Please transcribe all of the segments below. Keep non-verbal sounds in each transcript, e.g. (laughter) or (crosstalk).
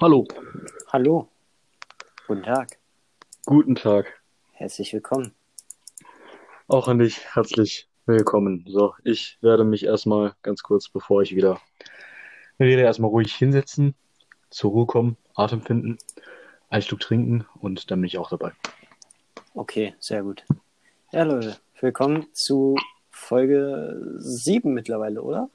Hallo. Hallo. Guten Tag. Guten Tag. Herzlich willkommen. Auch an dich herzlich willkommen. So, ich werde mich erstmal ganz kurz, bevor ich wieder rede, erstmal ruhig hinsetzen, zur Ruhe kommen, Atem finden, ein Stück trinken und dann bin ich auch dabei. Okay, sehr gut. Ja, Leute, willkommen zu Folge 7 mittlerweile, oder?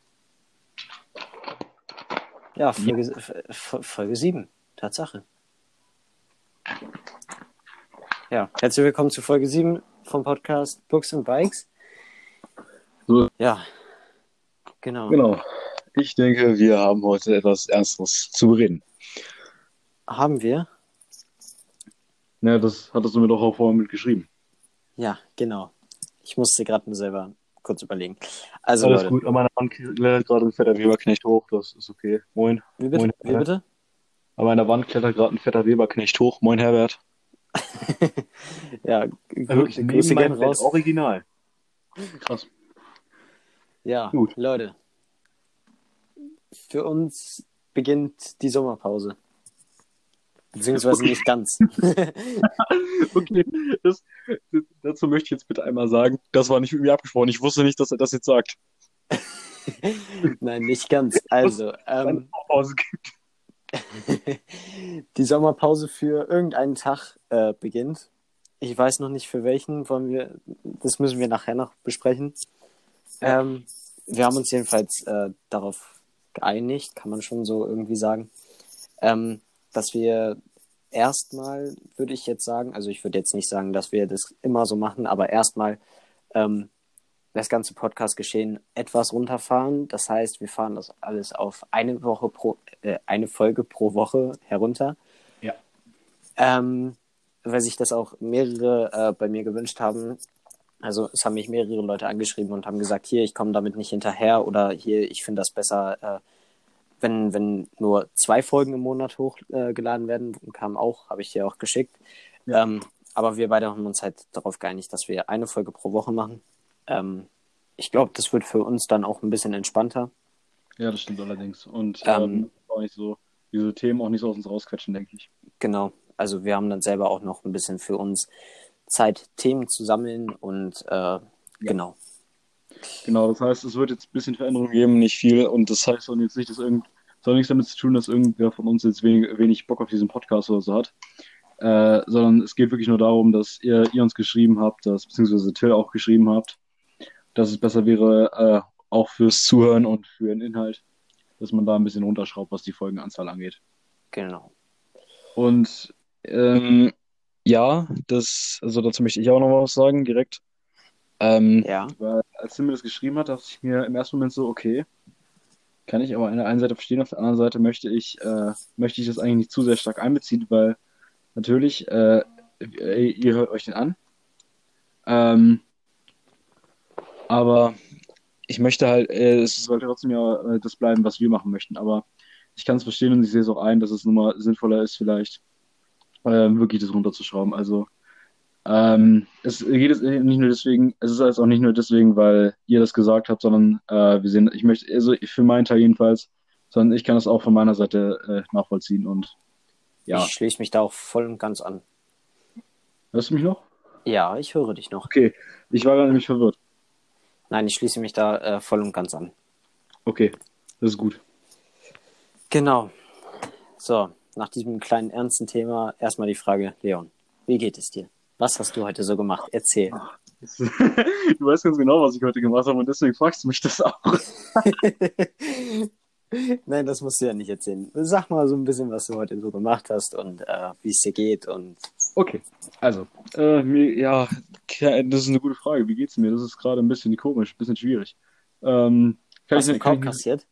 Ja, Folge, ja. Folge 7, Tatsache. Ja, herzlich willkommen zu Folge 7 vom Podcast Books and Bikes. So. Ja, genau. Genau. Ich denke, wir haben heute etwas Ernstes zu bereden. Haben wir? Ja, das hattest du mir doch auch vorher mitgeschrieben. Ja, genau. Ich musste gerade nur selber kurz überlegen. Also, Alles Leute. gut, an meiner Wand klettert gerade ein fetter Weberknecht hoch, das ist okay. Moin. Wie bitte? Moin, Wie bitte? An meiner Wand klettert gerade ein fetter Weberknecht hoch. Moin, Herbert. (laughs) ja, Wirklich, Grü Grüße Bett, raus. Original. Krass. Ja, Gut. Leute. Für uns beginnt die Sommerpause. Beziehungsweise Okay. nicht ganz. (laughs) Okay, das, dazu möchte ich jetzt bitte einmal sagen, das war nicht mit mir abgesprochen. Ich wusste nicht, dass er das jetzt sagt. (laughs) Nein, nicht ganz. Also, (laughs) ähm, die Sommerpause für irgendeinen Tag äh, beginnt. Ich weiß noch nicht für welchen, wollen wir, das müssen wir nachher noch besprechen. Ähm, wir haben uns jedenfalls äh, darauf geeinigt, kann man schon so irgendwie sagen, ähm, dass wir erstmal, würde ich jetzt sagen, also ich würde jetzt nicht sagen, dass wir das immer so machen, aber erstmal ähm, das ganze Podcast-Geschehen etwas runterfahren. Das heißt, wir fahren das alles auf eine Woche pro, äh, eine Folge pro Woche herunter. Ja. Ähm, weil sich das auch mehrere äh, bei mir gewünscht haben. Also es haben mich mehrere Leute angeschrieben und haben gesagt, hier, ich komme damit nicht hinterher oder hier, ich finde das besser, äh, wenn, wenn nur zwei Folgen im Monat hochgeladen äh, werden. Kam auch, habe ich dir auch geschickt. Ja. Ähm, aber wir beide haben uns halt darauf geeinigt, dass wir eine Folge pro Woche machen. Ähm, ich glaube, das wird für uns dann auch ein bisschen entspannter. Ja, das stimmt allerdings. Und Ähm, ähm, auch nicht so, diese Themen auch nicht so aus uns rausquetschen, denke ich. Genau. Also wir haben dann selber auch noch ein bisschen für uns Zeit, Themen zu sammeln und äh, genau. Genau, das heißt, es wird jetzt ein bisschen Veränderung geben, nicht viel. Und das heißt auch jetzt nicht, dass irgend, soll nichts damit zu tun, dass irgendwer von uns jetzt wenig, wenig Bock auf diesen Podcast oder so hat. Äh, sondern es geht wirklich nur darum, dass ihr, ihr uns geschrieben habt, dass, beziehungsweise Till auch geschrieben habt, dass es besser wäre, äh, auch fürs Zuhören und für den Inhalt, dass man da ein bisschen runterschraubt, was die Folgenanzahl angeht. Genau. Und ähm, ja, das, also dazu möchte ich auch noch was sagen, direkt. Ähm, Ja. weil als Tim mir das geschrieben hat, dachte ich mir im ersten Moment so, okay, kann ich aber an der einen Seite verstehen, auf der anderen Seite möchte ich, äh, möchte ich das eigentlich nicht zu sehr stark einbeziehen, weil natürlich, äh, ihr hört euch den an. Ähm, aber ich möchte halt, äh, es sollte trotzdem ja äh, das bleiben, was wir machen möchten. Aber ich kann es verstehen und ich sehe es auch ein, dass es nun mal sinnvoller ist, vielleicht äh, wirklich das runterzuschrauben. Also ähm, es geht jetzt nicht nur deswegen, es ist jetzt auch nicht nur deswegen, weil ihr das gesagt habt, sondern äh, wir sehen, ich möchte, also für meinen Teil jedenfalls, sondern ich kann das auch von meiner Seite äh, nachvollziehen und ja. Ich schließe mich da auch voll und ganz an. Hörst du mich noch? Ja, ich höre dich noch. Okay, ich war gerade nämlich verwirrt. Nein, ich schließe mich da äh, voll und ganz an. Okay, das ist gut. Genau. So, nach diesem kleinen ernsten Thema erstmal die Frage, Leon, wie geht es dir? Was hast du heute so gemacht? Erzähl. (laughs) du weißt ganz genau, was ich heute gemacht habe und deswegen fragst du mich das auch. (laughs) Nein, das musst du ja nicht erzählen. Sag mal so ein bisschen, was du heute so gemacht hast und äh, wie es dir geht und Okay, also, äh, mir, ja, das ist eine gute Frage. Wie geht's mir? Das ist gerade ein bisschen komisch, ein bisschen schwierig. Ähm, kann hast du ich, einen kann Korb ich, kassiert?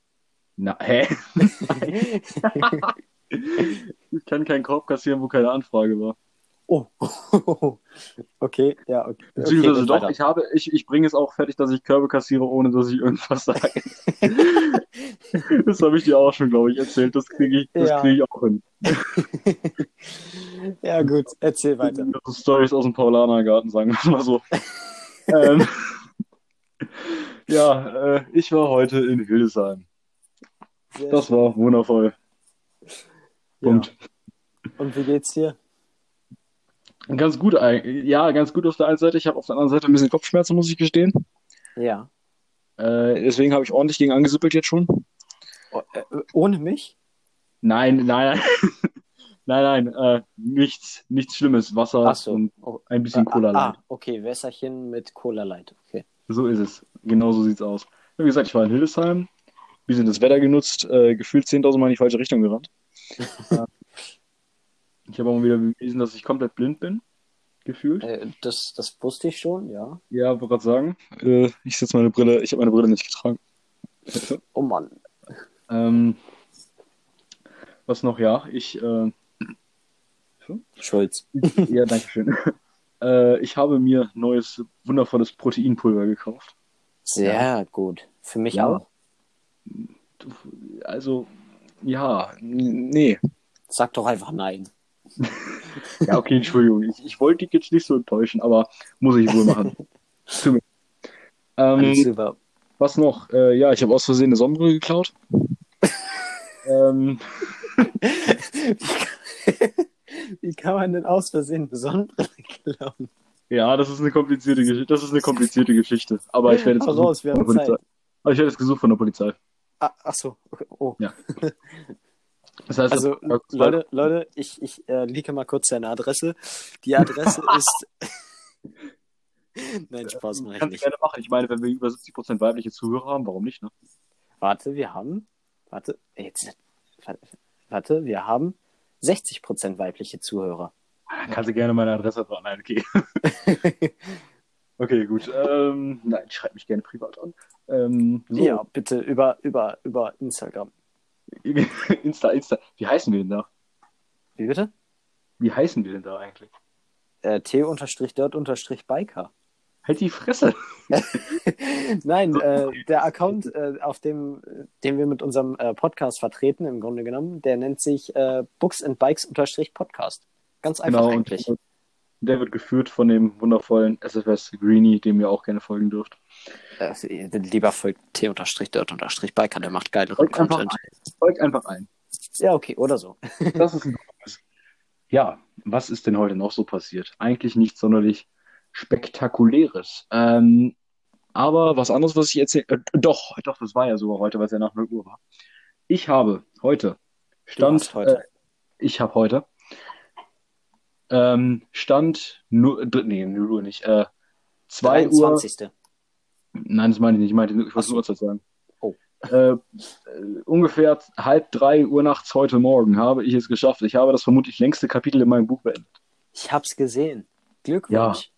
na, hä? (laughs) Ich kann keinen Korb kassieren, wo keine Anfrage war. Oh. (laughs) okay, ja, okay. Beziehungsweise okay, doch, weiter. ich habe, ich, ich bringe es auch fertig, dass ich Körbe kassiere, ohne dass ich irgendwas sage. (laughs) das habe ich dir auch schon, glaube ich, erzählt. Das kriege ich, das Ja. kriege ich auch hin. (laughs) ja, gut, erzähl weiter. Stories aus dem Paulanergarten, sagen wir mal so. ähm, ja, äh, ich war heute in Hildesheim. Sehr Das war wundervoll. Punkt. Und wie geht's dir? Ganz gut, ja, ganz gut auf der einen Seite. Ich habe auf der anderen Seite ein bisschen Kopfschmerzen, muss ich gestehen. Ja. Äh, deswegen habe ich ordentlich gegen angesippelt jetzt schon. Oh, äh, ohne mich? Nein, nein, nein. (laughs) nein, nein, äh, nichts, nichts Schlimmes. Wasser so. und Oh, ein bisschen Cola ah, Light. ah, okay, Wässerchen mit Cola Light. Okay. So ist es. Genau so sieht's aus. Wie gesagt, ich war in Hildesheim, bisschen das Wetter genutzt, äh, gefühlt 10.000 Mal in die falsche Richtung gerannt. (laughs) Ich habe auch mal wieder bewiesen, dass ich komplett blind bin. Gefühlt. Äh, das, das wusste ich schon, ja. Ja, wollte gerade sagen. Äh, ich setze meine Brille, ich habe meine Brille nicht getragen. (laughs) Oh Mann. Ähm, was noch? Ja, ich, äh, Schulz. ja, danke schön. (laughs) äh, ich habe mir neues, wundervolles Proteinpulver gekauft. Sehr gut. Für mich Ja. auch. Also, ja, nee. Sag doch einfach nein. (laughs) Ja, okay, Entschuldigung. Ich, ich wollte dich jetzt nicht so enttäuschen, aber muss ich wohl machen. (laughs) Ähm, was noch? Äh, ja, ich habe aus Versehen eine Sonnenbrille geklaut. (laughs) ähm, Wie kann man denn aus Versehen eine Sonnenbrille klauen? ja, das ist eine komplizierte Geschichte. Das ist eine komplizierte Geschichte. Aber ich werde jetzt Hau raus, wir von haben der Polizei. Zeit. Aber ich werde jetzt gesucht von der Polizei. Ah, ach so. Oh. Das heißt, Also, Leute, Leute, ich, ich äh, leake mal kurz deine Adresse. Die Adresse (laughs) ist. (laughs) Nein, Spaß mache ich nicht. gerne machen. Ich meine, wenn wir über 70% weibliche Zuhörer haben, warum nicht, ne? Warte, wir haben. Warte, jetzt. Warte, wir haben 60% weibliche Zuhörer. Dann kannst du gerne meine Adresse dran. Nein, okay. (laughs) okay, gut. Ähm, nein, schreib mich gerne privat an. Ähm, so, Ja, bitte über, über, über Instagram. (laughs) Insta, Insta. Wie heißen wir denn da? Wie bitte? Wie heißen wir denn da eigentlich? Äh, T-Dirt-Biker. Halt die Fresse. (laughs) Nein, äh, der Account, äh, auf dem, den wir mit unserem äh, Podcast vertreten, im Grunde genommen, der nennt sich äh, Books and Bikes Podcast. Ganz einfach Genau, und eigentlich. der wird geführt von dem wundervollen SFS Greenie, dem ihr auch gerne folgen dürft. Äh, lieber folgt T-Dirt-Biker, der macht geileren Folgt einfach Content. ein. Folgt einfach ein. Ja, okay, oder so. (laughs) Das ist ein. Ja, was ist denn heute noch so passiert? Eigentlich nichts sonderlich Spektakuläres. Ähm, aber was anderes, was ich erzähle. Äh, doch, doch, das war ja sogar heute, weil es ja nach 0 Uhr war. Ich habe heute, Du Stand, hast heute. Äh, ich habe heute, ähm, Stand, nu, d- nee, 0 Uhr nicht, äh, 2 Uhr, 23. nein, das meine ich nicht, ich meinte, ich wollte eine Uhrzeit sagen. Oh. Äh, äh, ungefähr halb drei Uhr nachts heute Morgen habe ich es geschafft. Ich habe das vermutlich längste Kapitel in meinem Buch beendet. Ich hab's gesehen. Glückwunsch.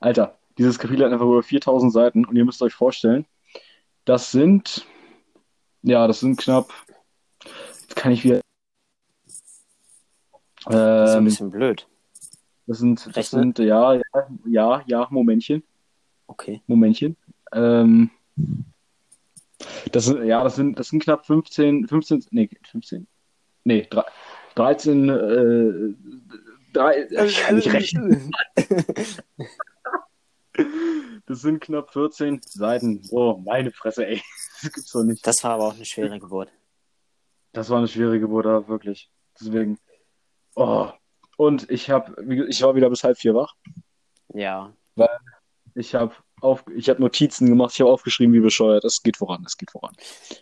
Alter, dieses Kapitel hat einfach über 4000 Seiten und ihr müsst euch vorstellen, das sind, ja, das sind knapp, jetzt kann ich wieder, Das ist ein ähm, bisschen blöd. das sind, das Rechne. sind, ja, ja, ja, ja, Momentchen, Okay. Momentchen, ähm, das sind, ja, das sind, das sind knapp 15, 15, nee, 15, nee, drei- 13, äh, drei, ich kann nicht rechnen. (laughs) Das sind knapp 14 Seiten. Oh, meine Fresse, ey. (laughs) Das gibt's doch nicht. Das war aber auch eine schwere Geburt. Das war eine schwere Geburt, aber wirklich. Deswegen. Oh. Und ich habe, ich war wieder bis halb vier wach. Ja. Ich habe auf, ich habe Notizen gemacht. Ich habe aufgeschrieben, wie bescheuert. Es geht voran, es geht voran.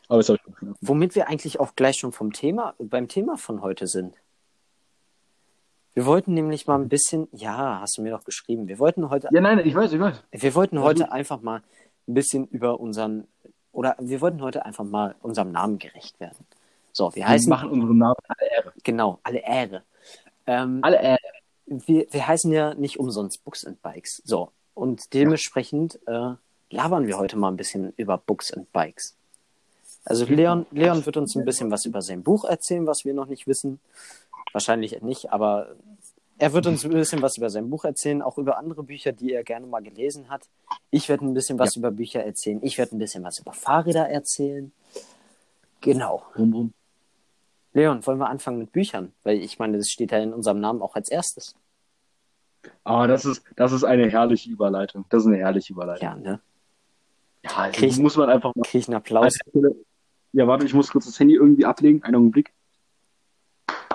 Aber jetzt habe ich aufgehört. Womit wir eigentlich auch gleich schon vom Thema, beim Thema von heute sind. Wir wollten nämlich mal ein bisschen, ja, hast du mir doch geschrieben, wir wollten heute, Ja, nein, ich weiß, ich weiß. wir wollten heute einfach mal ein bisschen über unseren, oder wir wollten heute einfach mal unserem Namen gerecht werden. So, wir Wir heißen, machen unseren Namen alle Ehre. genau, alle Ehre. Ähm, Alle Ehre. wir, wir heißen ja nicht umsonst Books and Bikes. So, und dementsprechend äh, labern wir heute mal ein bisschen über Books and Bikes. Also Leon, Leon wird uns ein bisschen was über sein Buch erzählen, was wir noch nicht wissen. Wahrscheinlich nicht, aber er wird uns ein bisschen was über sein Buch erzählen, auch über andere Bücher, die er gerne mal gelesen hat. Ich werde ein bisschen was über Bücher erzählen. Ich werde ein bisschen was über Fahrräder erzählen. Genau. Rum, rum. Leon, wollen wir anfangen mit Büchern? Weil ich meine, das steht ja in unserem Namen auch als erstes. Ah, das ist, das ist eine herrliche Überleitung. Das ist eine herrliche Überleitung. Ja, ne? Ja, Krieg- das muss man einfach mal. Krieg ich einen Applaus. Ja, warte, ich muss kurz das Handy irgendwie ablegen. Einen Augenblick.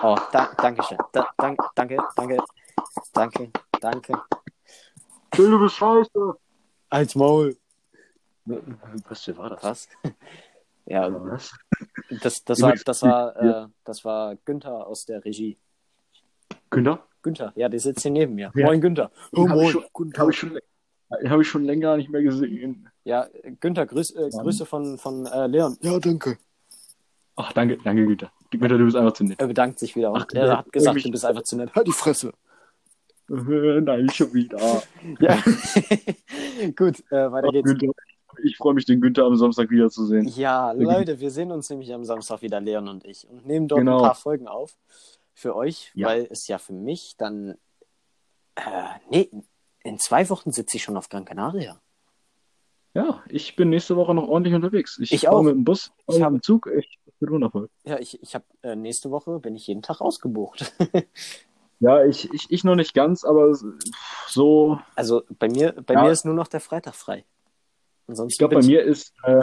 Oh, da, danke schön. Da, danke, danke, danke, danke, danke. Du bist scheiße. Als Maul. Was für war das? Was? (laughs) Ja, Was? das, das war, das war, äh, das war Günther aus der Regie. Günther? Günther, ja, der sitzt hier neben mir. Ja. Moin, Günther. Oh, Hab ich moin, schon- guten Habe ich, schon, hab ich schon länger nicht mehr gesehen. Ja, Günther, grüß, äh, Grüße von, von äh, Leon. Ja, danke. Ach, danke, danke, Günther. Günther, du bist einfach zu nett. Er bedankt sich wieder und Ach, er hat gesagt, mich- du bist einfach zu nett. Halt die Fresse. (laughs) Nein, schon wieder. (laughs) Ja. (laughs) Gut, äh, weiter Ach, geht's. Günther. Ich freue mich, den Günther am Samstag wiederzusehen. Ja, Leute, wir sehen uns nämlich am Samstag wieder, Leon und ich, und nehmen dort Genau. ein paar Folgen auf für euch, Ja. weil es ja für mich dann. Äh, nee, in zwei Wochen sitze ich schon auf Gran Canaria. Ja, ich bin nächste Woche noch ordentlich unterwegs. Ich, Ich auch. mit dem Bus, Ich ich hab- habe einen Zug. Das wird wundervoll. Ja, ich, ich habe äh, nächste Woche bin ich jeden Tag ausgebucht. (laughs) Ja, ich, ich, ich noch nicht ganz, aber so. Also bei mir, bei Ja. mir ist nur noch der Freitag frei. Ansonsten Ich glaube, bin bei mir ist. Äh,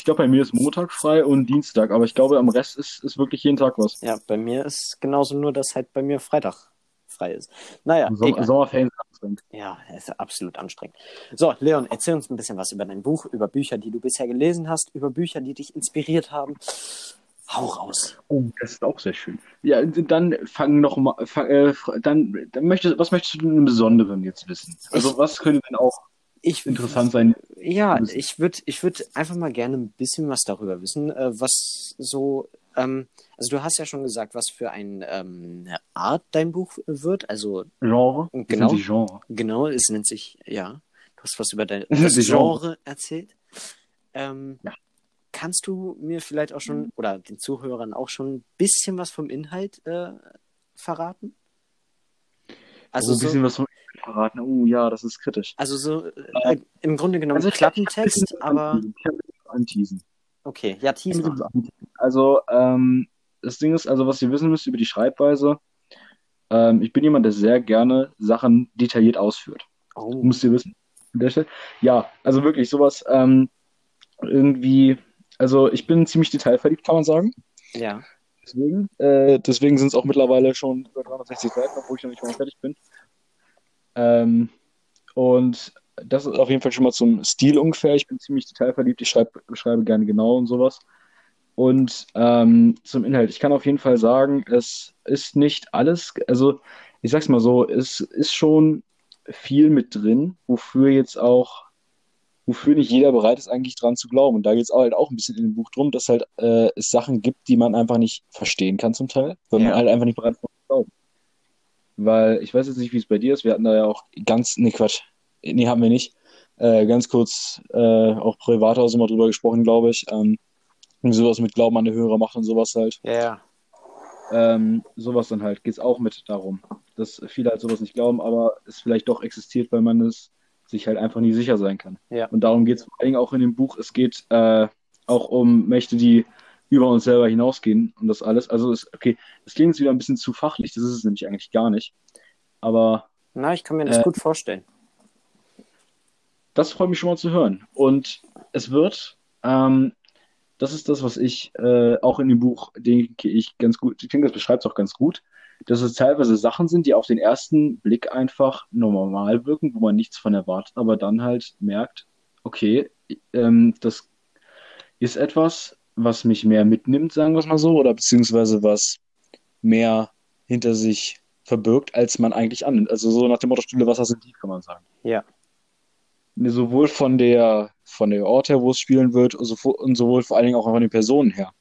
ich glaube, bei mir ist Montag frei und Dienstag, aber ich glaube, am Rest ist, ist wirklich jeden Tag was. Ja, bei mir ist genauso nur, dass halt bei mir Freitag frei ist. Naja, Som. Sommerferien sind anstrengend. Ja, ist absolut anstrengend. So, Leon, erzähl uns ein bisschen was über dein Buch, über Bücher, die du bisher gelesen hast, über Bücher, die dich inspiriert haben. Hau raus. Oh, das ist auch sehr schön. Ja, dann fang noch mal, fang, äh, dann, dann möchtest, was möchtest du denn im Besonderen jetzt wissen? Also, was könnte denn auch Ich, interessant sein? Ja, wissen? ich würde ich würd einfach mal gerne ein bisschen was darüber wissen, äh, was so, ähm, also du hast ja schon gesagt, was für ein, ähm, eine Art dein Buch wird, also Genre? Genau. Genre. genau, es nennt sich, ja, du hast was über dein (laughs) Das Genre Genre. erzählt. Ähm, Ja. Kannst du mir vielleicht auch schon, oder den Zuhörern auch schon ein bisschen was vom Inhalt äh, verraten? Also Also, ein so, bisschen was von verraten. Oh, ja, das ist kritisch. also so äh, im Grunde genommen Also, Klappentext, aber anteasen. Okay, ja, Ich kann tease ein mal. bisschen anteasen. Also, ähm, das Ding ist, also, was ihr wissen müsst über die Schreibweise, ähm, ich bin jemand, der sehr gerne Sachen detailliert ausführt. Oh. Musst ihr wissen. Ja, also wirklich sowas, ähm, irgendwie, also ich bin ziemlich detailverliebt, kann man sagen. Ja, Deswegen, äh, deswegen sind es auch mittlerweile schon über 360 Seiten, obwohl ich noch nicht mal fertig bin. Ähm, und das ist auf jeden Fall schon mal zum Stil ungefähr. Ich bin ziemlich detailverliebt, ich schreibe, schreibe gerne genau und sowas. Und ähm, zum Inhalt, ich kann auf jeden Fall sagen, es ist nicht alles, also ich sag's mal so, es ist schon viel mit drin, wofür jetzt auch, wofür nicht jeder bereit ist, eigentlich dran zu glauben. Und da geht es halt auch ein bisschen in dem Buch drum, dass halt äh, es Sachen gibt, die man einfach nicht verstehen kann zum Teil, weil Ja. man halt einfach nicht bereit ist, dran zu glauben. Weil ich weiß jetzt nicht, wie es bei dir ist. Wir hatten da ja auch ganz, nee, Quatsch, nee, haben wir nicht. Äh, ganz kurz äh, auch privat auch mal drüber gesprochen, glaube ich. Ähm, sowas mit Glauben an eine höhere Macht und sowas halt. ja, ja. Ähm, sowas dann halt geht es auch mit darum, dass viele halt sowas nicht glauben, aber es vielleicht doch existiert, weil man es sich halt einfach nie sicher sein kann. Ja. Und darum geht es vor Dingen auch in dem Buch. Es geht äh, auch um Mächte, die über uns selber hinausgehen und das alles. Also, es, okay, das klingt jetzt wieder ein bisschen zu fachlich, das ist es nämlich eigentlich gar nicht. Aber Na, ich kann mir das Äh, gut vorstellen. das freut mich schon mal zu hören. Und es wird, ähm, das ist das, was ich äh, auch in dem Buch, denke ich, ganz gut, ich denke, das beschreibt es auch ganz gut, dass es teilweise Sachen sind, die auf den ersten Blick einfach normal wirken, wo man nichts von erwartet, aber dann halt merkt, okay, ähm, das ist etwas, was mich mehr mitnimmt, sagen wir es mal so, oder beziehungsweise was mehr hinter sich verbirgt, als man eigentlich annimmt. Also so nach dem Motto, Stille Wasser sind tief, kann man sagen Ja. sowohl von der von der Ort her, wo es spielen wird, und so- und sowohl vor allen Dingen auch von den Personen her.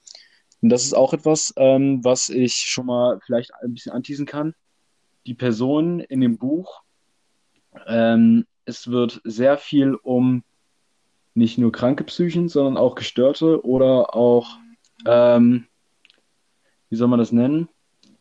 Und das ist auch etwas, ähm, was ich schon mal vielleicht ein bisschen anteasen kann. Die Personen in dem Buch, ähm, es wird sehr viel um nicht nur kranke Psychen, sondern auch gestörte oder auch, ähm, wie soll man das nennen,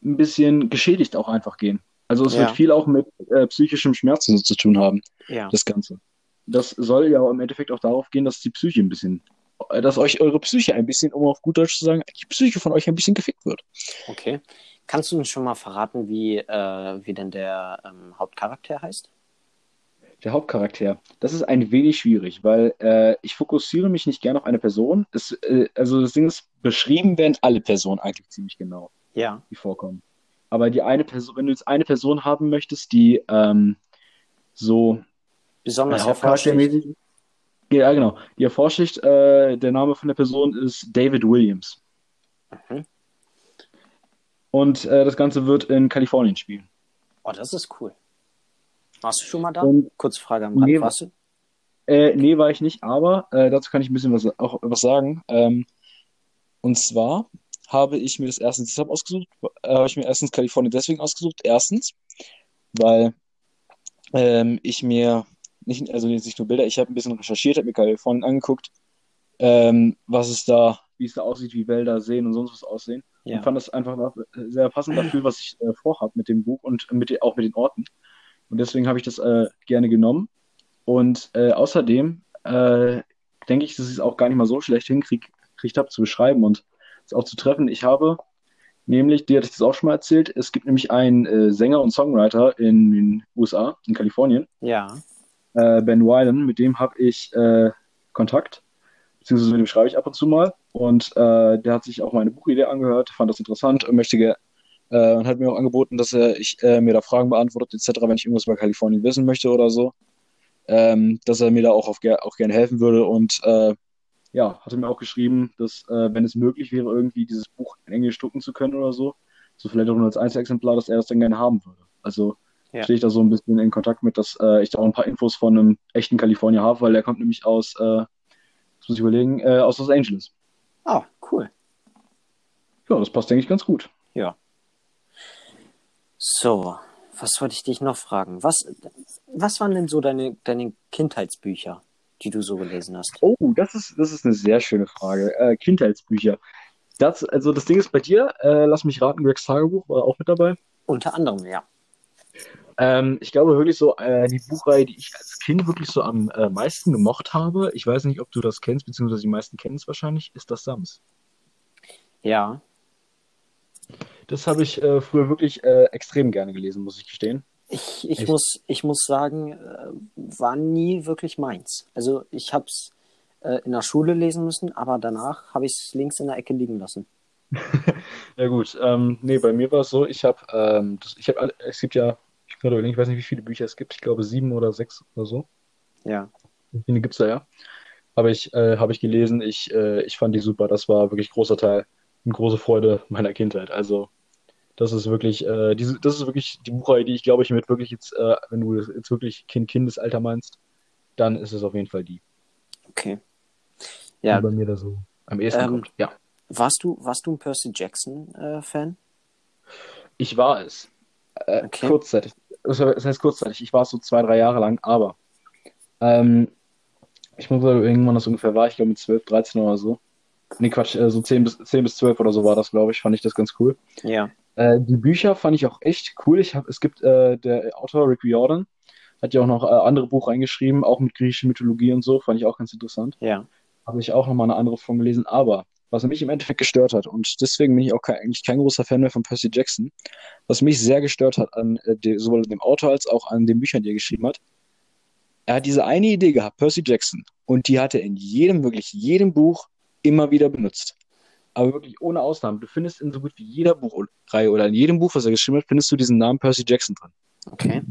ein bisschen geschädigt auch einfach gehen. Also es Ja. wird viel auch mit äh, psychischem Schmerzen zu tun haben Ja. das Ganze. Das soll ja im Endeffekt auch darauf gehen, dass die Psyche ein bisschen, äh, dass euch eure Psyche ein bisschen, um auf gut Deutsch zu sagen, die Psyche von euch ein bisschen gefickt wird. Okay. Kannst du uns schon mal verraten, wie, äh, wie denn der ähm, Hauptcharakter heißt? Der Hauptcharakter, das ist ein wenig schwierig, weil äh, ich fokussiere mich nicht gerne auf eine Person. Es, äh, also das Ding ist, beschrieben werden alle Personen eigentlich ziemlich genau, Ja. die vorkommen. aber die eine Person, wenn du jetzt eine Person haben möchtest, die ähm, so Besonders äh, hervorsticht. Hauptcharaktermäßig. Ja, genau. Die hervorsticht, äh, der Name von der Person ist David Williams. Mhm. Und äh, das Ganze wird in Kalifornien spielen. Oh, das ist cool. Warst du schon mal da? Und- Kurze Frage am Rand. Nee, Warst du? Äh, nee, war ich nicht, aber äh, dazu kann ich ein bisschen was, auch was sagen. Ähm, und zwar habe ich mir das erstens deshalb ausgesucht, äh, habe ich mir erstens Kalifornien deswegen ausgesucht. Erstens, weil ähm, ich mir nicht, also jetzt nicht nur Bilder, ich habe ein bisschen recherchiert, habe mir Kalifornien angeguckt, ähm, was es da, wie es da aussieht, wie Wälder, Seen und sonst was aussehen. Ja. Und fand das einfach äh, sehr passend dafür, was ich äh, vorhabe mit dem Buch und mit, auch mit den Orten. Und deswegen habe ich das äh, gerne genommen. Und äh, außerdem äh, denke ich, dass ich es auch gar nicht mal so schlecht hinkriegt habe zu beschreiben und es auch zu treffen. Ich habe nämlich, dir hatte ich das auch schon mal erzählt, es gibt nämlich einen äh, Sänger und Songwriter in den USA, in Kalifornien, Ja. äh, Ben Wylan, mit dem habe ich äh, Kontakt, beziehungsweise mit dem schreibe ich ab und zu mal. Und der hat sich auch meine Buchidee angehört, fand das interessant und möchte äh, und hat mir auch angeboten, dass er ich, äh, mir da Fragen beantwortet, etc., wenn ich irgendwas über Kalifornien wissen möchte oder so. Ähm, dass er mir da auch, auf, auch gerne helfen würde. Und äh, ja, hatte mir auch geschrieben, dass, äh, wenn es möglich wäre, irgendwie dieses Buch in Englisch drucken zu können oder so, so vielleicht auch nur als Einzelexemplar, dass er das dann gerne haben würde. Also Ja. stehe ich da so ein bisschen in Kontakt mit, dass äh, ich da auch ein paar Infos von einem echten Kalifornier habe, weil der kommt nämlich aus, äh, das muss ich überlegen, äh, aus Los Angeles. Ah, cool. Ja, das passt, denke ich, ganz gut. Ja. So, was wollte ich dich noch fragen? Was, was waren denn so deine, deine Kindheitsbücher, die du so gelesen hast? Oh, das ist, das ist eine sehr schöne Frage. Äh, Kindheitsbücher. Das, also das Ding ist bei dir, äh, lass mich raten, Gregs Tagebuch war auch mit dabei. Unter anderem, ja. Ähm, ich glaube wirklich so, äh, die Buchreihe, die ich als Kind wirklich so am äh, meisten gemocht habe, ich weiß nicht, ob du das kennst, beziehungsweise die meisten kennen es wahrscheinlich, ist das Sams. Ja. Das habe ich äh, früher wirklich äh, extrem gerne gelesen, muss ich gestehen. Ich, ich, Echt? muss, ich muss sagen, äh, war nie wirklich meins. Also ich habe es äh, in der Schule lesen müssen, aber danach habe ich es links in der Ecke liegen lassen. (laughs) Ja gut, ähm, nee, bei mir war es so, ich habe, ähm, das- ich habe, es gibt ja, ich überlegen, ich weiß nicht, wie viele Bücher es gibt, ich glaube sieben oder sechs oder so. Ja. Wie viele gibt es da ja? Habe ich, äh, habe ich gelesen, ich, äh, ich fand die super, das war wirklich großer Teil, eine große Freude meiner Kindheit. Also das ist wirklich, äh, diese, das ist wirklich die Buchreihe, die ich glaube ich mit wirklich jetzt, äh, wenn du jetzt wirklich Kind, Kindesalter meinst, dann ist es auf jeden Fall die, Okay. die Ja, bei mir da so am ehesten Ähm, kommt. Ja, warst du, warst du ein Percy Jackson-Fan? ich war es. Äh, Okay. Kurzzeitig. Das das heißt kurzzeitig. Ich war es so zwei, drei Jahre lang, aber ähm, ich muss sagen, irgendwann das ungefähr war, ich glaube mit 12, 13 oder so. Nee, Quatsch, äh, so 10 bis, 10 bis 12 oder so war das, glaube ich, fand ich das ganz cool. ja. Äh, die Bücher fand ich auch echt cool. Ich hab, es gibt äh, der Autor Rick Riordan, hat ja auch noch äh, andere Buch reingeschrieben, auch mit griechischer Mythologie und so, fand ich auch ganz interessant. Ja. Habe ich auch nochmal eine andere von gelesen, aber was mich im Endeffekt gestört hat, und deswegen bin ich auch kein, eigentlich kein großer Fan mehr von Percy Jackson, was mich sehr gestört hat an äh, de, sowohl dem Autor als auch an den Büchern, die er geschrieben hat, er hat diese eine Idee gehabt, Percy Jackson, und die hat er in jedem, wirklich jedem Buch immer wieder benutzt. Aber wirklich ohne Ausnahme. Du findest in so gut wie jeder Buchreihe oder in jedem Buch, was er geschrieben hat, findest du diesen Namen Percy Jackson drin. Okay.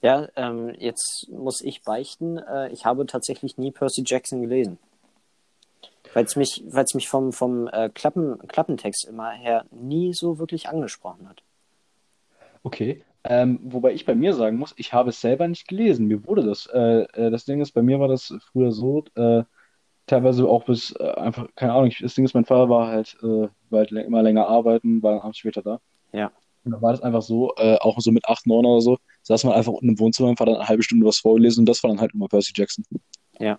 Ja, ähm, jetzt muss ich beichten, äh, ich habe tatsächlich nie Percy Jackson gelesen. Weil es mich, weil's mich vom, vom äh, Klappen, Klappentext immer her nie so wirklich angesprochen hat. Okay. Ähm, wobei ich bei mir sagen muss, ich habe es selber nicht gelesen. Mir wurde das. Äh, äh, das Ding ist, bei mir war das früher so, äh, teilweise auch bis äh, einfach, keine Ahnung, ich, das Ding ist, mein Vater war halt, äh, war halt immer länger arbeiten, war dann abends später da. Ja. Und dann war das einfach so, äh, auch so mit 8, 9 oder so, saß man einfach unten im Wohnzimmer und hat dann eine halbe Stunde was vorgelesen und das war dann halt immer Percy Jackson. Ja.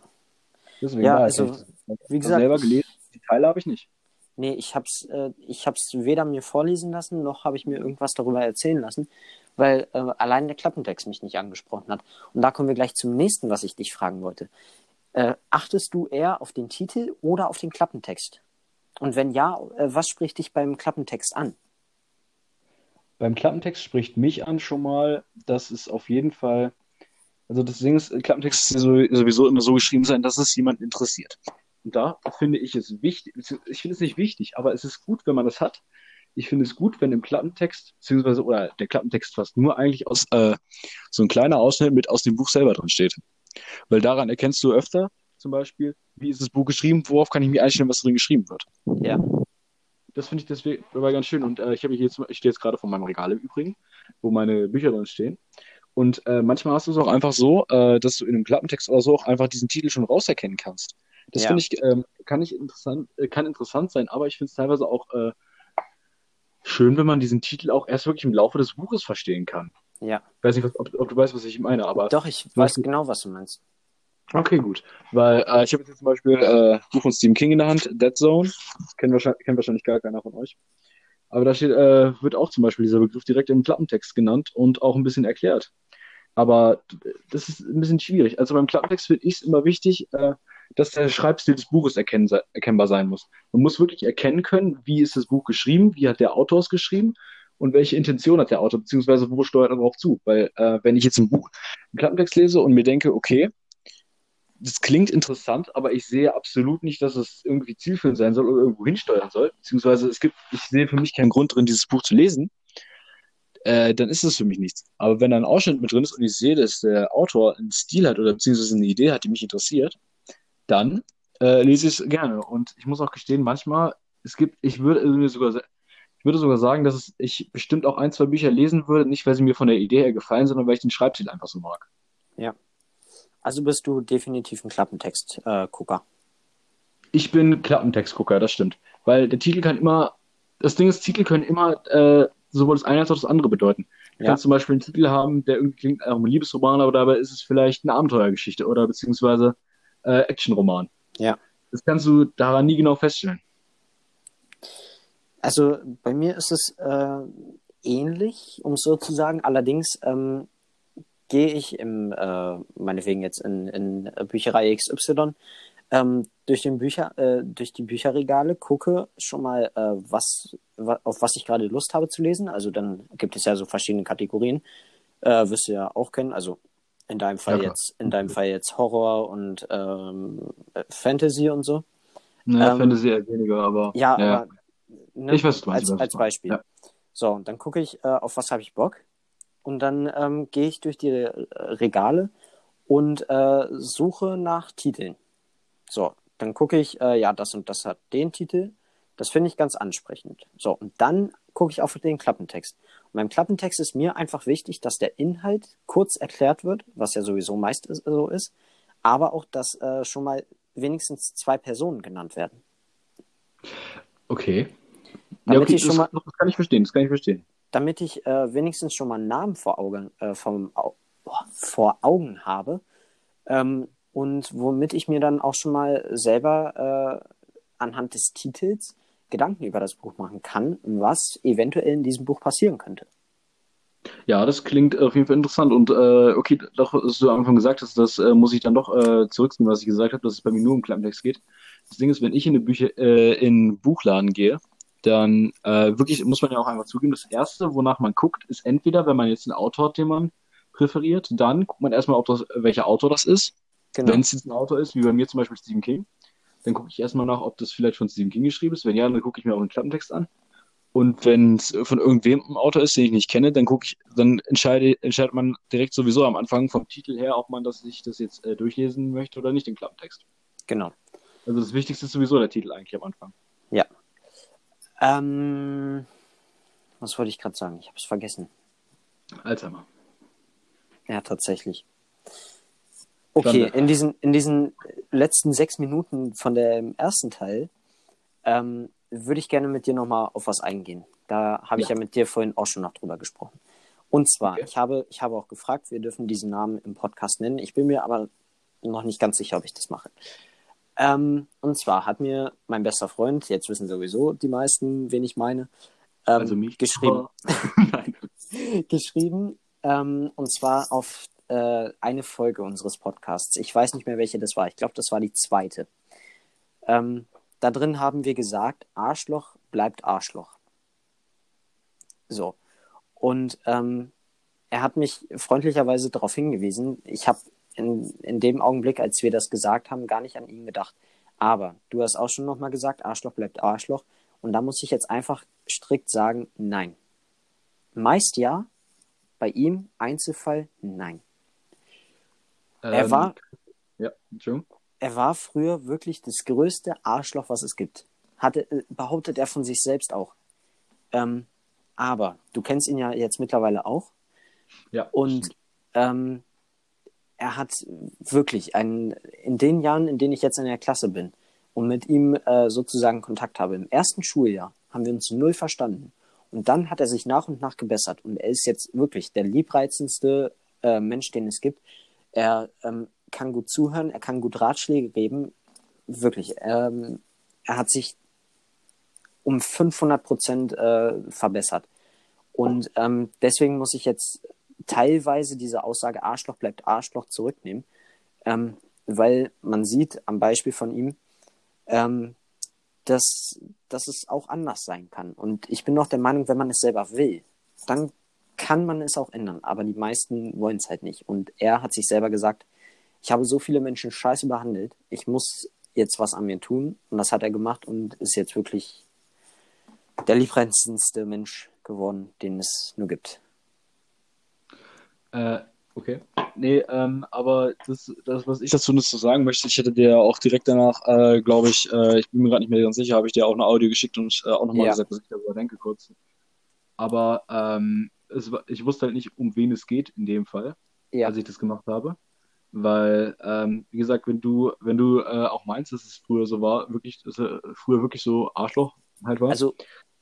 Deswegen Ja, war also, ich nicht- Wie gesagt, selber gelesen, die Teile habe ich nicht. nee, ich hab's, äh, ich hab's weder mir vorlesen lassen, noch habe ich mir irgendwas darüber erzählen lassen, weil äh, allein der Klappentext mich nicht angesprochen hat. Und da kommen wir gleich zum nächsten, was ich dich fragen wollte. Äh, achtest du eher auf den Titel oder auf den Klappentext? Und wenn ja, äh, was spricht dich beim Klappentext an? Beim Klappentext spricht mich an schon mal, dass es auf jeden Fall, also das Ding ist, Klappentext ist so- sowieso immer so geschrieben sein, dass es jemanden interessiert. Und da finde ich es wichtig, ich finde es nicht wichtig, aber es ist gut, wenn man das hat, ich finde es gut, wenn im Klappentext, beziehungsweise, oder der Klappentext fast nur eigentlich aus, äh, so ein kleiner Ausschnitt mit aus dem Buch selber drin steht. Weil daran erkennst du öfter, zum Beispiel, wie ist das Buch geschrieben, worauf kann ich mich einstellen, was drin geschrieben wird. Ja. Das finde ich deswegen dabei ganz schön. Und äh, ich habe hier jetzt, ich stehe jetzt gerade vor meinem Regal im Übrigen, wo meine Bücher drin stehen. Und äh, manchmal hast du es auch einfach so, äh, dass du in einem Klappentext oder so auch einfach diesen Titel schon rauserkennen kannst. Das Ja. finde ich, ähm, kann ich interessant, äh, kann interessant sein, aber ich finde es teilweise auch äh, schön, wenn man diesen Titel auch erst wirklich im Laufe des Buches verstehen kann. Ja. Ich weiß nicht, was, ob, ob du weißt, was ich meine, aber. Doch, ich weiß Beispiel- genau, was du meinst. Okay, gut. Weil äh, ich habe jetzt zum Beispiel äh, Buch von Stephen King in der Hand, Dead Zone. Kennt wahrscheinlich, kennt wahrscheinlich gar keiner von euch. Aber da steht, äh, wird auch zum Beispiel dieser Begriff direkt im Klappentext genannt und auch ein bisschen erklärt. Aber das ist ein bisschen schwierig. Also beim Klappentext finde ich es immer wichtig, äh, dass der Schreibstil des Buches erkennen, erkennbar sein muss. Man muss wirklich erkennen können, wie ist das Buch geschrieben, wie hat der Autor es geschrieben und welche Intention hat der Autor, beziehungsweise wo steuert er darauf zu. Weil äh, wenn ich jetzt ein Buch, einen Klappentext lese und mir denke, okay, das klingt interessant, aber ich sehe absolut nicht, dass es irgendwie zielführend sein soll oder irgendwo hinsteuern soll. Beziehungsweise es gibt, ich sehe für mich keinen Grund drin, dieses Buch zu lesen. Äh, dann ist es für mich nichts. Aber wenn da ein Ausschnitt mit drin ist und ich sehe, dass der Autor einen Stil hat oder beziehungsweise eine Idee hat, die mich interessiert, dann äh, lese ich es gerne. Und ich muss auch gestehen, manchmal, es gibt, ich würde mir sogar, würde sogar sagen, dass es, ich bestimmt auch ein, zwei Bücher lesen würde, nicht weil sie mir von der Idee her gefallen, sondern weil ich den Schreibstil einfach so mag. Also bist du definitiv ein Klappentext-Gucker. Ich bin Klappentextgucker, das stimmt. Weil der Titel kann immer, das Ding ist, Titel können immer äh, sowohl das eine als auch das andere bedeuten. Du Ja. kannst zum Beispiel einen Titel haben, der irgendwie klingt nach einem Liebesroman, aber dabei ist es vielleicht eine Abenteuergeschichte oder beziehungsweise äh, Actionroman. Ja. Das kannst du daran nie genau feststellen. Also bei mir ist es äh, ähnlich, um es so zu sagen. Allerdings ähm, gehe ich im, äh, meinetwegen jetzt in, in Bücherei XY ähm, durch, den Bücher, äh, durch die Bücherregale, gucke schon mal, äh, was, wa auf was ich gerade Lust habe zu lesen. Also dann gibt es ja so verschiedene Kategorien. Äh, wirst du ja auch kennen. Also in deinem Fall Ja, jetzt, in deinem Fall jetzt Horror und ähm, äh, Fantasy und so. Naja, Ähm, Fantasy eher weniger, aber Ja, ja. aber ne, Ich weiß, was du meinst, als, als. Beispiel. Ja. So, und dann gucke ich, äh, auf was habe ich Bock. Und dann ähm, gehe ich durch die äh, Regale und äh, suche nach Titeln. So, dann gucke ich, äh, ja, das und das hat den Titel. Das finde ich ganz ansprechend. So, und dann gucke ich auf den Klappentext. Und beim Klappentext ist mir einfach wichtig, dass der Inhalt kurz erklärt wird, was ja sowieso meist ist, so ist, aber auch, dass äh, schon mal wenigstens zwei Personen genannt werden. Okay. Damit ja, okay, ich schon das, mal- das kann ich verstehen, das kann ich verstehen. damit ich äh, wenigstens schon mal einen Namen vor Augen, äh, vom, boah, vor Augen habe ähm, und womit ich mir dann auch schon mal selber äh, anhand des Titels Gedanken über das Buch machen kann, was eventuell in diesem Buch passieren könnte. Ja, das klingt auf jeden Fall interessant. Und äh, okay, doch, was du am Anfang gesagt hast, das äh, muss ich dann doch äh, zurückziehen, was ich gesagt habe, dass es bei mir nur um Klappentext geht. Das Ding ist, wenn ich in eine Bücher, äh, in einen Buchladen gehe, dann äh, wirklich muss man ja auch einfach zugeben, das Erste, wonach man guckt, ist entweder, wenn man jetzt einen Autor hat, den man präferiert, dann guckt man erstmal, ob das, welcher Autor das ist. Genau. Wenn es jetzt ein Autor ist, wie bei mir zum Beispiel Stephen King, dann gucke ich erstmal nach, ob das vielleicht von Stephen King geschrieben ist. Wenn ja, dann gucke ich mir auch den Klappentext an. Und wenn es von irgendwem ein Autor ist, den ich nicht kenne, dann gucke ich, dann entscheide, entscheidet man direkt sowieso am Anfang vom Titel her, ob man das sich das jetzt äh, durchlesen möchte oder nicht, den Klappentext. genau. Also das Wichtigste ist sowieso der Titel eigentlich am Anfang. Ähm, was wollte ich gerade sagen? Ich habe es vergessen. Alzheimer. Ja, tatsächlich. Okay, in diesen, in diesen letzten sechs Minuten von dem ersten Teil ähm, würde ich gerne mit dir nochmal auf was eingehen. Da habe ich Ja. ja mit dir vorhin auch schon noch drüber gesprochen. Und zwar, Okay. ich, habe, ich habe auch gefragt, wir dürfen diesen Namen im Podcast nennen. Ich bin mir aber noch nicht ganz sicher, ob ich das mache. Ähm, und zwar hat mir mein bester Freund, jetzt wissen sowieso die meisten, wen ich meine, ähm, Also mich. geschrieben (laughs) (laughs) geschrieben, ähm, und zwar auf äh, eine Folge unseres Podcasts. Ich weiß nicht mehr, welche das war. Ich glaube, das war die zweite. Ähm, da drin haben wir gesagt, Arschloch bleibt Arschloch. So. Und ähm, er hat mich freundlicherweise darauf hingewiesen. Ich habe in, in dem Augenblick, als wir das gesagt haben, gar nicht an ihn gedacht. Aber du hast auch schon nochmal gesagt, Arschloch bleibt Arschloch. Und da muss ich jetzt einfach strikt sagen, nein. Meist ja, bei ihm Einzelfall nein. er Ähm, war, Ja, Entschuldigung. er war früher wirklich das größte Arschloch, was es gibt. Hatte, äh, behauptet er von sich selbst auch. Ähm, aber du kennst ihn ja jetzt mittlerweile auch. Ja, Und ähm, er hat wirklich einen, in den Jahren, in denen ich jetzt in der Klasse bin und mit ihm äh, sozusagen Kontakt habe, im ersten Schuljahr haben wir uns null verstanden. Und dann hat er sich nach und nach gebessert. Und er ist jetzt wirklich der liebreizendste äh, Mensch, den es gibt. Er ähm, kann gut zuhören, er kann gut Ratschläge geben. Wirklich. Ähm, er hat sich um 500 Prozent äh, verbessert. Und ähm, deswegen muss ich jetzt teilweise diese Aussage Arschloch bleibt Arschloch zurücknehmen, ähm, weil man sieht am Beispiel von ihm, ähm, dass, dass es auch anders sein kann. Und ich bin noch der Meinung, wenn man es selber will, dann kann man es auch ändern. Aber die meisten wollen es halt nicht. Und er hat sich selber gesagt, ich habe so viele Menschen scheiße behandelt, ich muss jetzt was an mir tun. Und das hat er gemacht und ist jetzt wirklich der liebreizendste Mensch geworden, den es nur gibt. Äh, okay. Nee, ähm, aber das, das, was ich dazu noch zu sagen möchte, ich hätte dir auch direkt danach, äh, glaube ich, äh, ich bin mir gerade nicht mehr ganz sicher, habe ich dir auch eine Audio geschickt und äh, auch nochmal Ja. gesagt, was ich darüber denke kurz. Aber ähm, es, ich wusste halt nicht, um wen es geht in dem Fall, Ja, als ich das gemacht habe. Weil, ähm, wie gesagt, wenn du, wenn du äh, auch meinst, dass es früher so war, wirklich, dass er früher wirklich so Arschloch halt war. also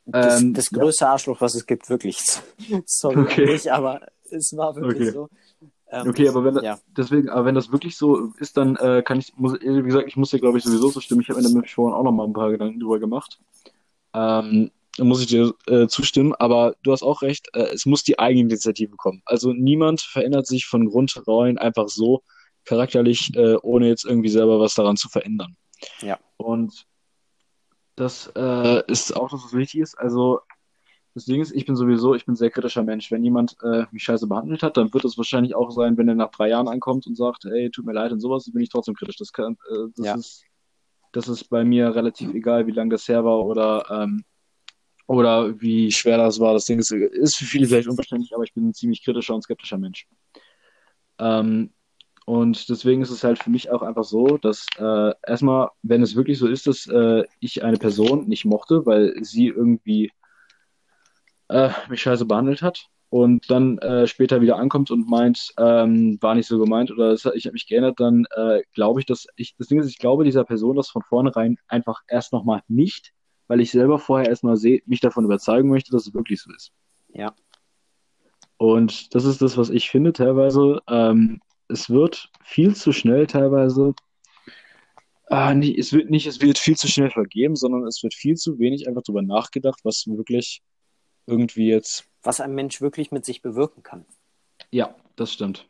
das, Ähm, das ja. größte Arschloch, was es gibt, wirklich. (laughs) Sorry, Okay. nicht, aber (laughs) es war wirklich Okay. so. Ähm, Okay, aber wenn, ja, deswegen, aber wenn das wirklich so ist, dann äh, kann ich, muss, wie gesagt, ich muss dir, glaube ich, sowieso zustimmen. Ich habe mir damit vorhin auch noch mal ein paar Gedanken drüber gemacht. Ähm, da muss ich dir äh, zustimmen, aber du hast auch recht, äh, es muss die Eigeninitiative kommen. Also niemand verändert sich von Grundreuen einfach so charakterlich, äh, ohne jetzt irgendwie selber was daran zu verändern. Ja. Und das äh, ist auch das, was wichtig ist. Also das Ding ist, ich bin sowieso, ich bin ein sehr kritischer Mensch. Wenn jemand äh, mich scheiße behandelt hat, dann wird es wahrscheinlich auch sein, wenn er nach drei Jahren ankommt und sagt, ey, tut mir leid und sowas, bin ich trotzdem kritisch. Das kann, äh, das Ja. ist, das ist bei mir relativ egal, wie lange das her war oder ähm, oder wie schwer das war. Das Ding ist, ist für viele vielleicht unverständlich, aber ich bin ein ziemlich kritischer und skeptischer Mensch. Ähm, und deswegen ist es halt für mich auch einfach so, dass äh, erstmal, wenn es wirklich so ist, dass äh, ich eine Person nicht mochte, weil sie irgendwie äh, mich scheiße behandelt hat und dann äh, später wieder ankommt und meint, ähm, war nicht so gemeint oder es, ich habe mich geändert, dann äh, glaube ich, dass ich, das Ding ist, ich glaube dieser Person das von vornherein einfach erst nochmal nicht, weil ich selber vorher erstmal sehe, mich davon überzeugen möchte, dass es wirklich so ist. ja, Und das ist das, was ich finde teilweise. Ähm, es wird viel zu schnell teilweise. Ah, nicht, es wird nicht, es wird viel zu schnell vergeben, sondern es wird viel zu wenig einfach darüber nachgedacht, was wirklich irgendwie jetzt. was ein Mensch wirklich mit sich bewirken kann. Ja, das stimmt.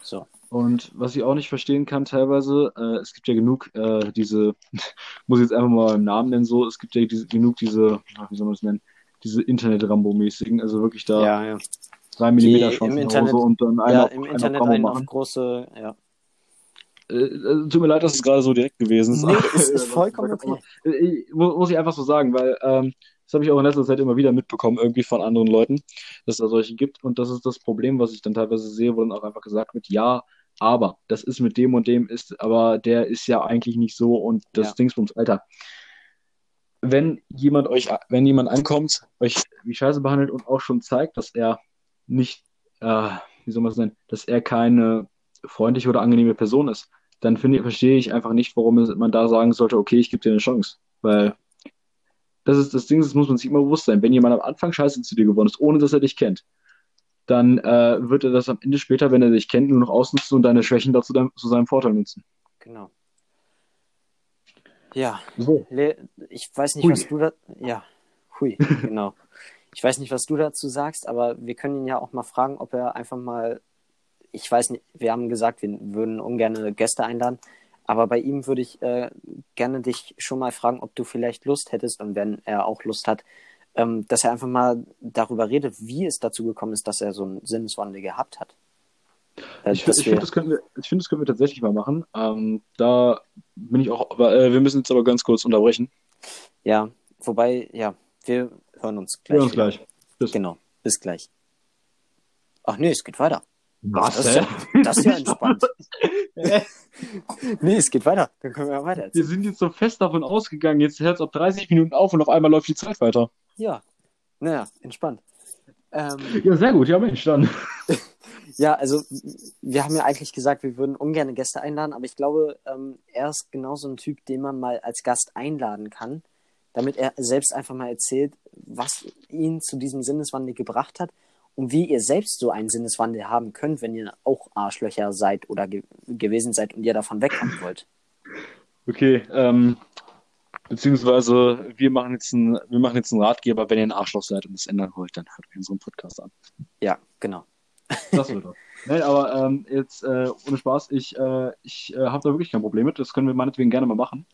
So. Und was ich auch nicht verstehen kann teilweise, äh, es gibt ja genug äh, diese, (laughs) muss ich jetzt einfach mal im Namen nennen, so, es gibt ja diese, genug diese, ach, wie soll man das nennen, diese Internet-Rambo-mäßigen, also wirklich da Ja, ja. 3 Die mm im Schwanz nach Internet- und dann Ja, einer, im einer Internet einen auf machen. große, ja. Äh, äh, tut mir leid, dass es gerade so direkt gewesen ist. Nee, es (laughs) ist vollkommen okay. Äh, Muss ich einfach so sagen, weil ähm, das habe ich auch in letzter Zeit immer wieder mitbekommen, irgendwie von anderen Leuten, dass es da solche gibt. Und das ist das Problem, was ich dann teilweise sehe, wo dann auch einfach gesagt wird, ja, aber das ist mit dem und dem ist, aber der ist ja eigentlich nicht so und das Ja. Dingsbums, Alter. Wenn jemand euch, wenn jemand ankommt, euch wie scheiße behandelt und auch schon zeigt, dass er nicht, äh, wie soll man es nennen, dass er keine freundliche oder angenehme Person ist, dann finde, verstehe ich einfach nicht, warum man da sagen sollte, okay, ich gebe dir eine Chance. Weil das ist das Ding, das muss man sich immer bewusst sein. Wenn jemand am Anfang scheiße zu dir geworden ist, ohne dass er dich kennt, dann äh, wird er das am Ende später, wenn er dich kennt, nur noch ausnutzen und deine Schwächen dazu dein, zu seinem Vorteil nutzen. Genau. Ja, So. Ich weiß nicht, Hui. was du da. Ja, hui, (laughs) genau. Ich weiß nicht, was du dazu sagst, aber wir können ihn ja auch mal fragen, ob er einfach mal. Ich weiß nicht, wir haben gesagt, wir würden ungern Gäste einladen, aber bei ihm würde ich äh, gerne dich schon mal fragen, ob du vielleicht Lust hättest und wenn er auch Lust hat, ähm, dass er einfach mal darüber redet, wie es dazu gekommen ist, dass er so einen Sinneswandel gehabt hat. Äh, Ich, ich wir- finde, das, wir- find, das können wir tatsächlich mal machen. Ähm, da bin ich auch, aber, äh, wir müssen jetzt aber ganz kurz unterbrechen. Ja, Wobei, ja, wir hören uns Wir gleich. hören uns wieder. gleich. Tschüss. Genau, bis gleich. Ach nee, es geht weiter. Was? Das ist ja, das ist ja entspannt. (laughs) Nee, es geht weiter. Dann können wir ja weiter Wir sind jetzt so fest davon ausgegangen, jetzt hört es auf 30 Minuten auf und auf einmal läuft die Zeit weiter. Ja, naja, entspannt. Ähm, Ja, sehr gut, ja Mensch, dann. (laughs) ja, also wir haben ja eigentlich gesagt, wir würden ungern Gäste einladen, aber ich glaube, ähm, er ist genau so ein Typ, den man mal als Gast einladen kann, damit er selbst einfach mal erzählt, was ihn zu diesem Sinneswandel gebracht hat und wie ihr selbst so einen Sinneswandel haben könnt, wenn ihr auch Arschlöcher seid oder ge gewesen seid und ihr davon wegkommen wollt. Okay, ähm, beziehungsweise wir machen jetzt einen, wir machen jetzt einen Ratgeber, wenn ihr ein Arschloch seid und es ändern wollt, dann hört euch unseren Podcast an. Ja, genau. Das wird doch. Nein, aber ähm, jetzt äh, ohne Spaß, ich, äh, ich äh, habe da wirklich kein Problem mit. Das können wir meinetwegen gerne mal machen.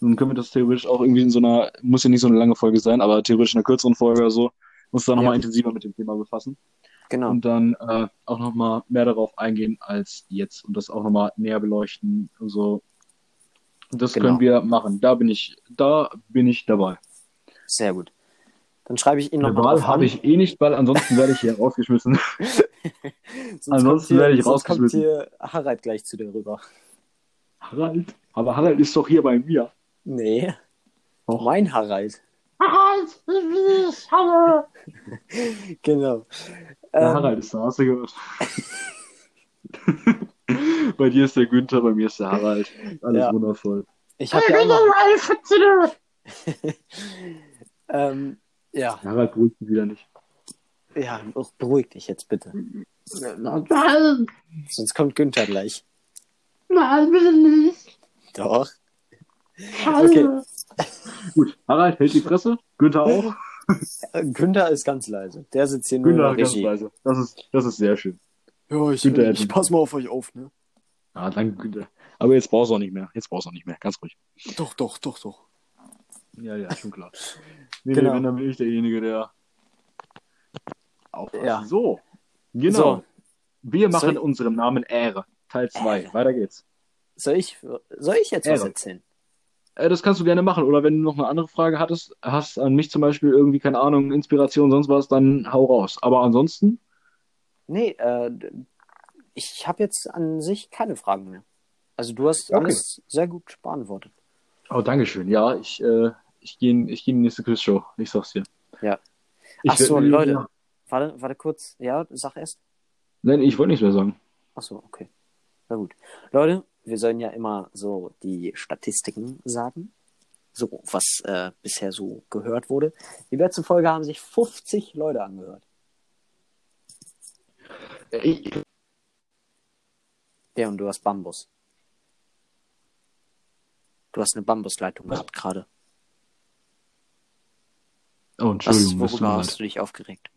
Dann können wir das theoretisch auch irgendwie in so einer, muss ja nicht so eine lange Folge sein, aber theoretisch in einer kürzeren Folge oder so, uns da nochmal Ja. intensiver mit dem Thema befassen. Genau. Und dann äh, auch nochmal mehr darauf eingehen als jetzt und das auch nochmal näher beleuchten. Also das Genau. können wir machen. Da bin ich, da bin ich dabei. Sehr gut. Dann schreibe ich ihn Eine nochmal Wahl habe ich eh nicht, weil ansonsten werde ich hier (laughs) rausgeschmissen. Sonst ansonsten hier, werde ich sonst kommt rausgeschmissen. hier Harald gleich zu dir rüber. Harald. Aber Harald ist doch hier bei mir. Nee. Doch. Mein Harald. Harald, ich habe. (laughs) Genau. Der Ähm, Harald ist da, hast du gehört. bei dir ist der Günther, bei mir ist der Harald. Alles Ja. wundervoll. Ich habe ja auch noch. (laughs) ähm, ja, Harald beruhigt mich wieder nicht. ja, beruhig dich jetzt bitte. Nein, Sonst kommt Günther gleich. nein, bitte nicht. Doch. Okay. Gut, Harald hält die Fresse. Günther auch. (laughs) Günther ist ganz leise. Der sitzt hier nur in Günther der ganz leise. Das ist, das ist sehr schön. Ja, ich, Günther ich hätte- pass mal auf euch auf, ne? Ah, danke, Günther. Aber jetzt brauchst du auch nicht mehr. Jetzt brauchst du auch nicht mehr. Ganz ruhig. Doch, doch, doch, doch. Ja, ja, schon klar. Nee, Genau. nee, wenn, dann bin ich derjenige, der aufpasst. Ja. So, genau. So. Wir machen Soll- unserem Namen Ehre. Teil 2. Ehre. Weiter geht's. Soll ich, soll ich jetzt was Ehre. erzählen? Äh, das kannst du gerne machen. Oder wenn du noch eine andere Frage hattest, hast an mich zum Beispiel irgendwie, keine Ahnung, Inspiration, sonst was, dann hau raus. Aber ansonsten, Nee, äh, ich habe jetzt an sich keine Fragen mehr. Also du hast Okay. alles sehr gut beantwortet. oh, Dankeschön. Ja, ich, äh, ich gehe in, ich geh in die nächste Quizshow. Ich sag's dir. Ja. Ich Ach so, werd- Leute. Warte, warte kurz. Ja, sag erst. Nein, ich wollte nichts mehr sagen. Ach so, okay. Na gut. Leute, wir sollen ja immer so die Statistiken sagen. So, was äh, bisher so gehört wurde. Die letzte Folge haben sich 50 Leute angehört. Ich, Ja, und du hast Bambus. Du hast eine Bambusleitung gehabt gerade. oh, Was, Entschuldigung. mir worüber hast du dich aufgeregt?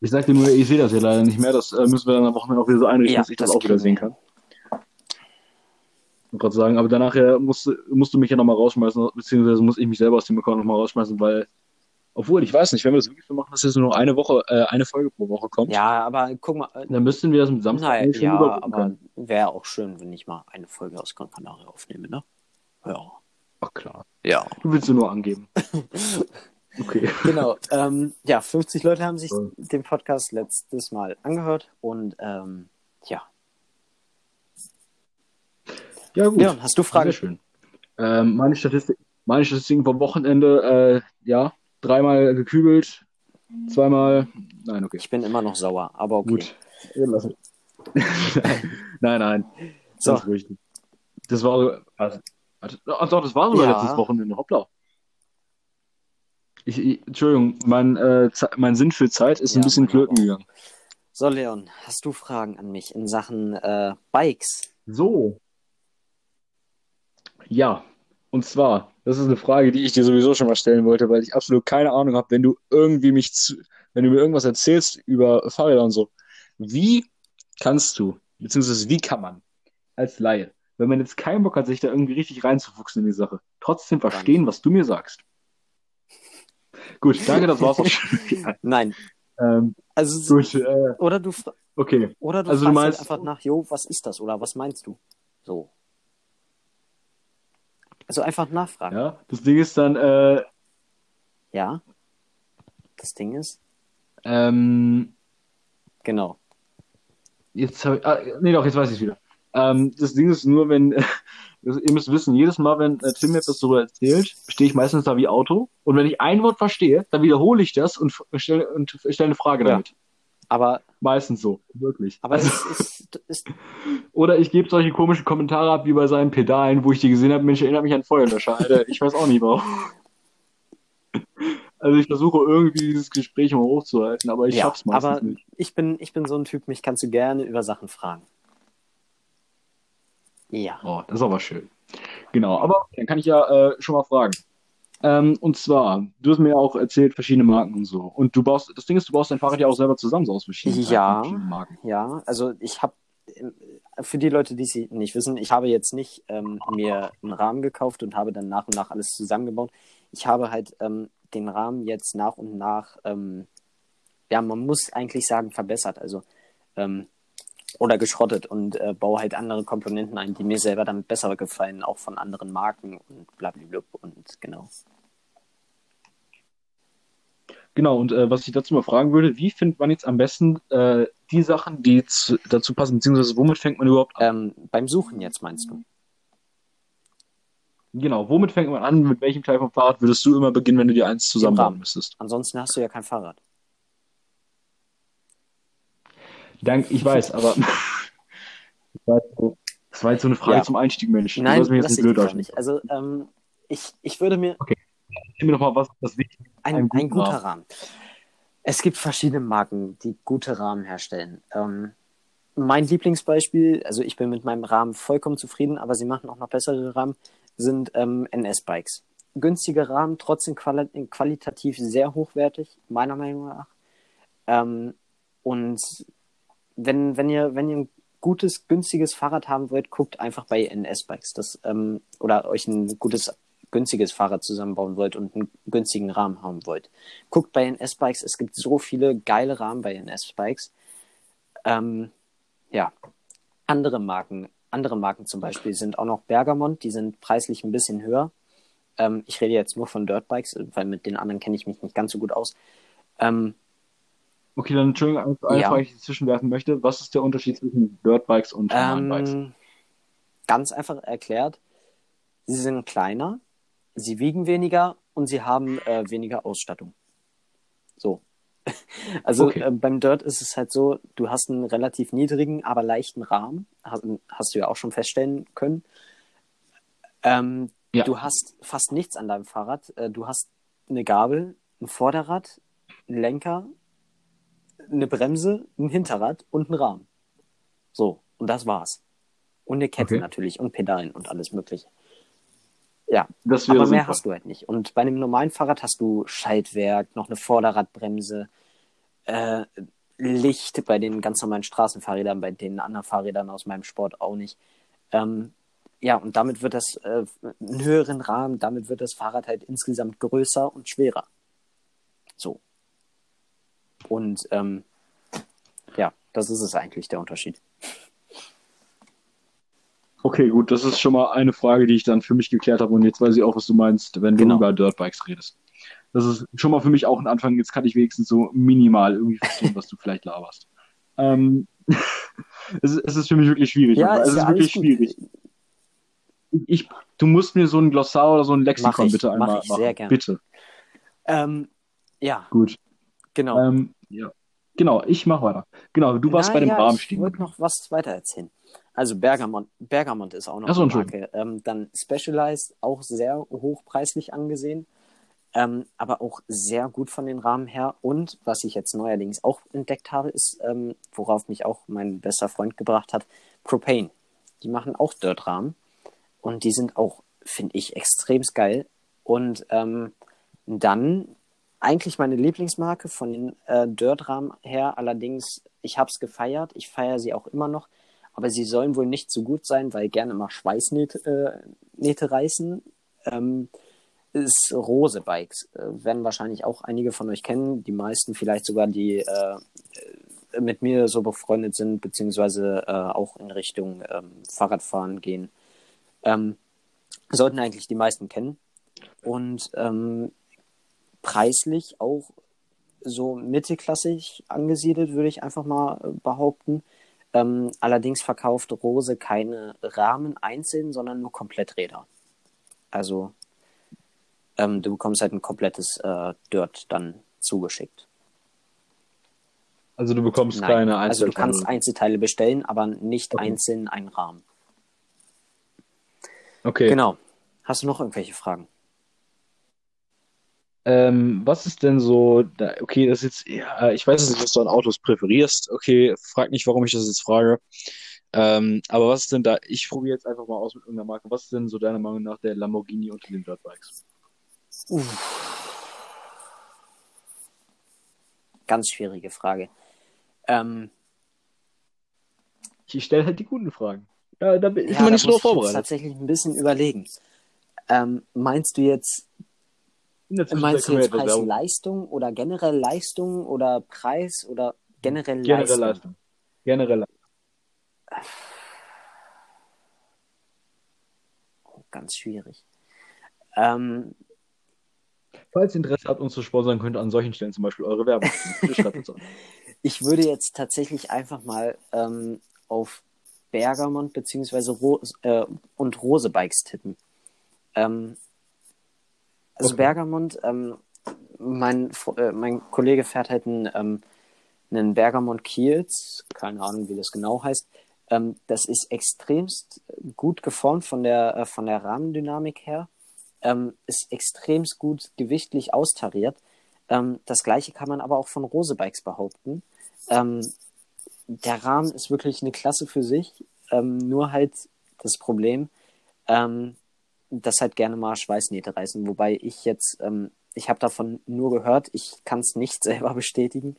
Ich sagte nur, ich sehe das ja leider nicht mehr. Das äh, müssen wir dann am Wochenende auch wieder so einrichten, Ja, dass ich das, das auch wieder sehen kann. Wollte gerade sagen, aber danach äh, musst, musst du mich ja nochmal rausschmeißen, beziehungsweise muss ich mich selber aus dem Account nochmal rausschmeißen, weil, obwohl, ich weiß nicht, wenn wir das wirklich so machen, dass jetzt nur noch eine Woche, äh, eine Folge pro Woche kommt, Ja, aber guck mal. Äh, dann müssten wir das mit Samstag schon ja, aber wäre auch schön, wenn ich mal eine Folge aus Gran Canaria aufnehme, ne? Ja. Ach klar. Ja. Du willst du nur angeben. (laughs) Okay. Genau. ähm, ja, 50 Leute haben sich Ja. den Podcast letztes Mal angehört und ähm, ja. Ja, gut. Leon, hast du Fragen? Sehr schön. Ähm, meine, Statistik, meine Statistiken vom Wochenende, äh, ja, dreimal gekübelt, zweimal, nein, okay. Ich bin immer noch sauer, aber okay. Gut. (laughs) Nein, nein. So. Das ist richtig. Das war so. Also, warte, ach doch, das war sogar Ja. letztes Wochenende. Hoppla. Ich, ich, Entschuldigung, mein, äh, mein Sinn für Zeit ist Ja, ein bisschen flöten auch. gegangen. So, Leon, hast du Fragen an mich in Sachen äh, Bikes? So. Ja. Und zwar, das ist eine Frage, die ich dir sowieso schon mal stellen wollte, weil ich absolut keine Ahnung habe, wenn du irgendwie mich zu, wenn du mir irgendwas erzählst über Fahrräder und so. Wie kannst du, beziehungsweise wie kann man als Laie, wenn man jetzt keinen Bock hat, sich da irgendwie richtig reinzufuchsen in die Sache, trotzdem verstehen, was du mir sagst? Gut, danke, das war's auch schon. (laughs) Nein. ähm, Also, gut, äh, oder du, okay. oder du Also du fragst meinst- halt einfach nach, jo, was ist das? Oder was meinst du? So. Also einfach nachfragen. Ja, das Ding ist dann, äh, Ja. Das Ding ist, ähm, genau. jetzt hab ich, ah, nee, doch, jetzt weiß ich wieder. Ähm, das Ding ist nur, wenn, das, (laughs) ihr müsst wissen, jedes Mal, wenn äh, Tim mir etwas darüber erzählt, stehe ich meistens da wie Auto. Und wenn ich ein Wort verstehe, dann wiederhole ich das und stelle und eine Frage Ja. damit. Aber, Meistens so, wirklich. aber Also, es ist, (laughs) ist, oder ich gebe solche komischen Kommentare ab wie bei seinen Pedalen, wo ich die gesehen habe, Mensch, erinnert mich an Feuerlöscher. Alter, (laughs) ich weiß auch nicht warum. (laughs) Also ich versuche irgendwie dieses Gespräch mal hochzuhalten, aber ich ja, schaff's meistens aber nicht. ich bin, ich bin so ein Typ, mich kannst du gerne über Sachen fragen. Ja. Oh, das ist aber schön. Genau, aber dann kann ich ja äh, schon mal fragen. Ähm, und zwar, du hast mir ja auch erzählt, verschiedene Marken und so. Und du baust, das Ding ist, du baust dein Fahrrad ja auch selber zusammen, so aus verschiedenen, Ja. verschiedenen Marken. Ja, also ich habe, für die Leute, die es nicht wissen, ich habe jetzt nicht ähm, mir einen Rahmen gekauft und habe dann nach und nach alles zusammengebaut. Ich habe halt ähm, den Rahmen jetzt nach und nach, ähm, ja, man muss eigentlich sagen, verbessert, also ähm, oder geschrottet und äh, baue halt andere Komponenten ein, die mir selber dann besser gefallen, auch von anderen Marken und blablabla und genau. Genau, und äh, was ich dazu mal fragen würde, wie findet man jetzt am besten äh, die Sachen, die zu, dazu passen, beziehungsweise womit fängt man überhaupt an? Ähm, beim Suchen jetzt meinst du? Genau, womit fängt man an? Mit welchem Teil vom Fahrrad würdest du immer beginnen, wenn du dir eins zusammenbauen müsstest? Ansonsten hast du ja kein Fahrrad. Dank, ich weiß, aber (laughs) das war jetzt so, das eine Frage Ja. zum Einstieg, Mensch. Du Nein, sollst mich jetzt ich blöd aussehen. nicht. Also ähm, ich, ich würde mir Erzähl mir doch mal was, was wichtig ist. ein, ein, guten guter Rahmen. Rahmen. Es gibt verschiedene Marken, die gute Rahmen herstellen. Ähm, mein Lieblingsbeispiel, also ich bin mit meinem Rahmen vollkommen zufrieden, aber sie machen auch noch bessere Rahmen, sind ähm, NS-Bikes. Günstige Rahmen, trotzdem quali qualitativ sehr hochwertig, meiner Meinung nach. Ähm, und wenn, wenn, ihr, wenn ihr ein gutes, günstiges Fahrrad haben wollt, guckt einfach bei NS-Bikes. Das, ähm, oder euch ein gutes, günstiges Fahrrad zusammenbauen wollt und einen günstigen Rahmen haben wollt. Guckt bei NS-Bikes, es gibt so viele geile Rahmen bei NS-Bikes. Ähm, ja, andere Marken, andere Marken zum Beispiel sind auch noch Bergamont, die sind preislich ein bisschen höher. Ähm, ich rede jetzt nur von Dirtbikes, weil mit den anderen kenne ich mich nicht ganz so gut aus. Ähm, Okay, dann Entschuldigung, eine Ja. Frage, die ich zwischenwerfen möchte. Was ist der Unterschied zwischen Dirtbikes und normalen Bikes? Ähm, ganz einfach erklärt, sie sind kleiner, sie wiegen weniger und sie haben äh, weniger Ausstattung. So. (laughs) Also Okay. äh, beim Dirt ist es halt so, du hast einen relativ niedrigen, aber leichten Rahmen, hast, hast du ja auch schon feststellen können. Ähm, Ja. Du hast fast nichts an deinem Fahrrad. Äh, du hast eine Gabel, ein Vorderrad, einen Lenker, eine Bremse, ein Hinterrad und einen Rahmen. So, und das war's. Und eine Kette Okay. natürlich und Pedalen und alles mögliche. Ja, aber mehr sinnvoll. hast du halt nicht. Und bei einem normalen Fahrrad hast du Schaltwerk, noch eine Vorderradbremse, äh, Licht bei den ganz normalen Straßenfahrrädern, bei den anderen Fahrrädern aus meinem Sport auch nicht. Ähm, ja, und damit wird das äh, einen höheren Rahmen, damit wird das Fahrrad halt insgesamt größer und schwerer. Und ähm, ja, das ist es eigentlich der Unterschied. Okay, gut, das ist schon mal eine Frage, die ich dann für mich geklärt habe und jetzt weiß ich auch, was du meinst, wenn Genau. du über Dirtbikes redest. Das ist schon mal für mich auch ein Anfang. Jetzt kann ich wenigstens so minimal irgendwie verstehen, was du vielleicht laberst. (laughs) Ähm, (laughs) es, ist, es ist für mich wirklich schwierig. Ja, ist es ist ja wirklich schwierig. Ich, du musst mir so ein Glossar oder so ein Mach Lexikon ich, bitte mach einmal ich machen. sehr gern. Bitte. Ähm, ja, Gut. Genau. Ähm, ja. Genau, ich mach weiter. Genau, du warst Na bei dem ja, Rahmen Ich wollte noch was weiter erzählen. Also Bergamont, Bergamont ist auch noch so, eine. Marke. Ähm, dann Specialized, auch sehr hochpreislich angesehen, ähm, aber auch sehr gut von den Rahmen her. Und was ich jetzt neuerdings auch entdeckt habe, ist, ähm, worauf mich auch mein bester Freund gebracht hat, Propane. Die machen auch Dirt-Rahmen und die sind auch, finde ich, extremst geil. Und ähm, dann eigentlich meine Lieblingsmarke von den äh, Dirt-Rahmen her. Allerdings, ich habe es gefeiert. Ich feiere sie auch immer noch. Aber sie sollen wohl nicht so gut sein, weil gerne mal Schweißnähte äh, reißen. Ähm, ist Rose Bikes. Äh, werden wahrscheinlich auch einige von euch kennen. Die meisten vielleicht sogar, die äh, äh, mit mir so befreundet sind, beziehungsweise äh, auch in Richtung ähm, Fahrradfahren gehen. Ähm, Sollten eigentlich die meisten kennen. Und ähm, preislich auch so mittelklassig angesiedelt, würde ich einfach mal äh, behaupten. Ähm, allerdings verkauft Rose keine Rahmen einzeln, sondern nur Kompletträder. Also ähm, du bekommst halt ein komplettes äh, Dirt dann zugeschickt. Also du bekommst Nein, keine also du Einzelteile. kannst Einzelteile bestellen, aber nicht Okay. einzeln einen Rahmen. Okay. Genau. Hast du noch irgendwelche Fragen? Ähm, was ist denn so, da, okay, das ist jetzt, ja, ich weiß nicht, was du an Autos präferierst. Okay, frag nicht, warum ich das jetzt frage. Ähm, aber was ist denn da, ich probiere jetzt einfach mal aus mit irgendeiner Marke. Was ist denn so deiner Meinung nach der Lamborghini unter den Dirtbikes? Ganz schwierige Frage. Ähm, Ich stelle halt die guten Fragen. Ja, da bin- ja, man da nicht so muss drauf ich vorbereitet. tatsächlich ein bisschen überlegen. Ähm, meinst du jetzt, In der meinst du jetzt Preis-Leistung oder generell Leistung oder Preis oder generell Generell Leistung? Leistung. Generell Leistung. Ganz schwierig. Ähm, Falls ihr Interesse habt, uns zu sponsern, könnt ihr an solchen Stellen zum Beispiel eure Werbung (laughs) ich würde jetzt tatsächlich einfach mal ähm, auf Bergamont beziehungsweise Ro äh, und Rose Bikes tippen. Ähm, also Okay. Bergamont, ähm, mein, äh, mein Kollege fährt halt einen, ähm, einen Bergamont Kiels, keine Ahnung, wie das genau heißt. Ähm, das ist extremst gut geformt von der, äh, von der Rahmendynamik her. Ähm, ist extremst gut gewichtlich austariert. Ähm, das gleiche kann man aber auch von Rose Bikes behaupten. Ähm, der Rahmen ist wirklich eine Klasse für sich. Nur halt das Problem, ähm, dass halt gerne mal Schweißnähte reißen. Wobei ich jetzt, ähm, ich habe davon nur gehört, ich kann es nicht (laughs) selber bestätigen.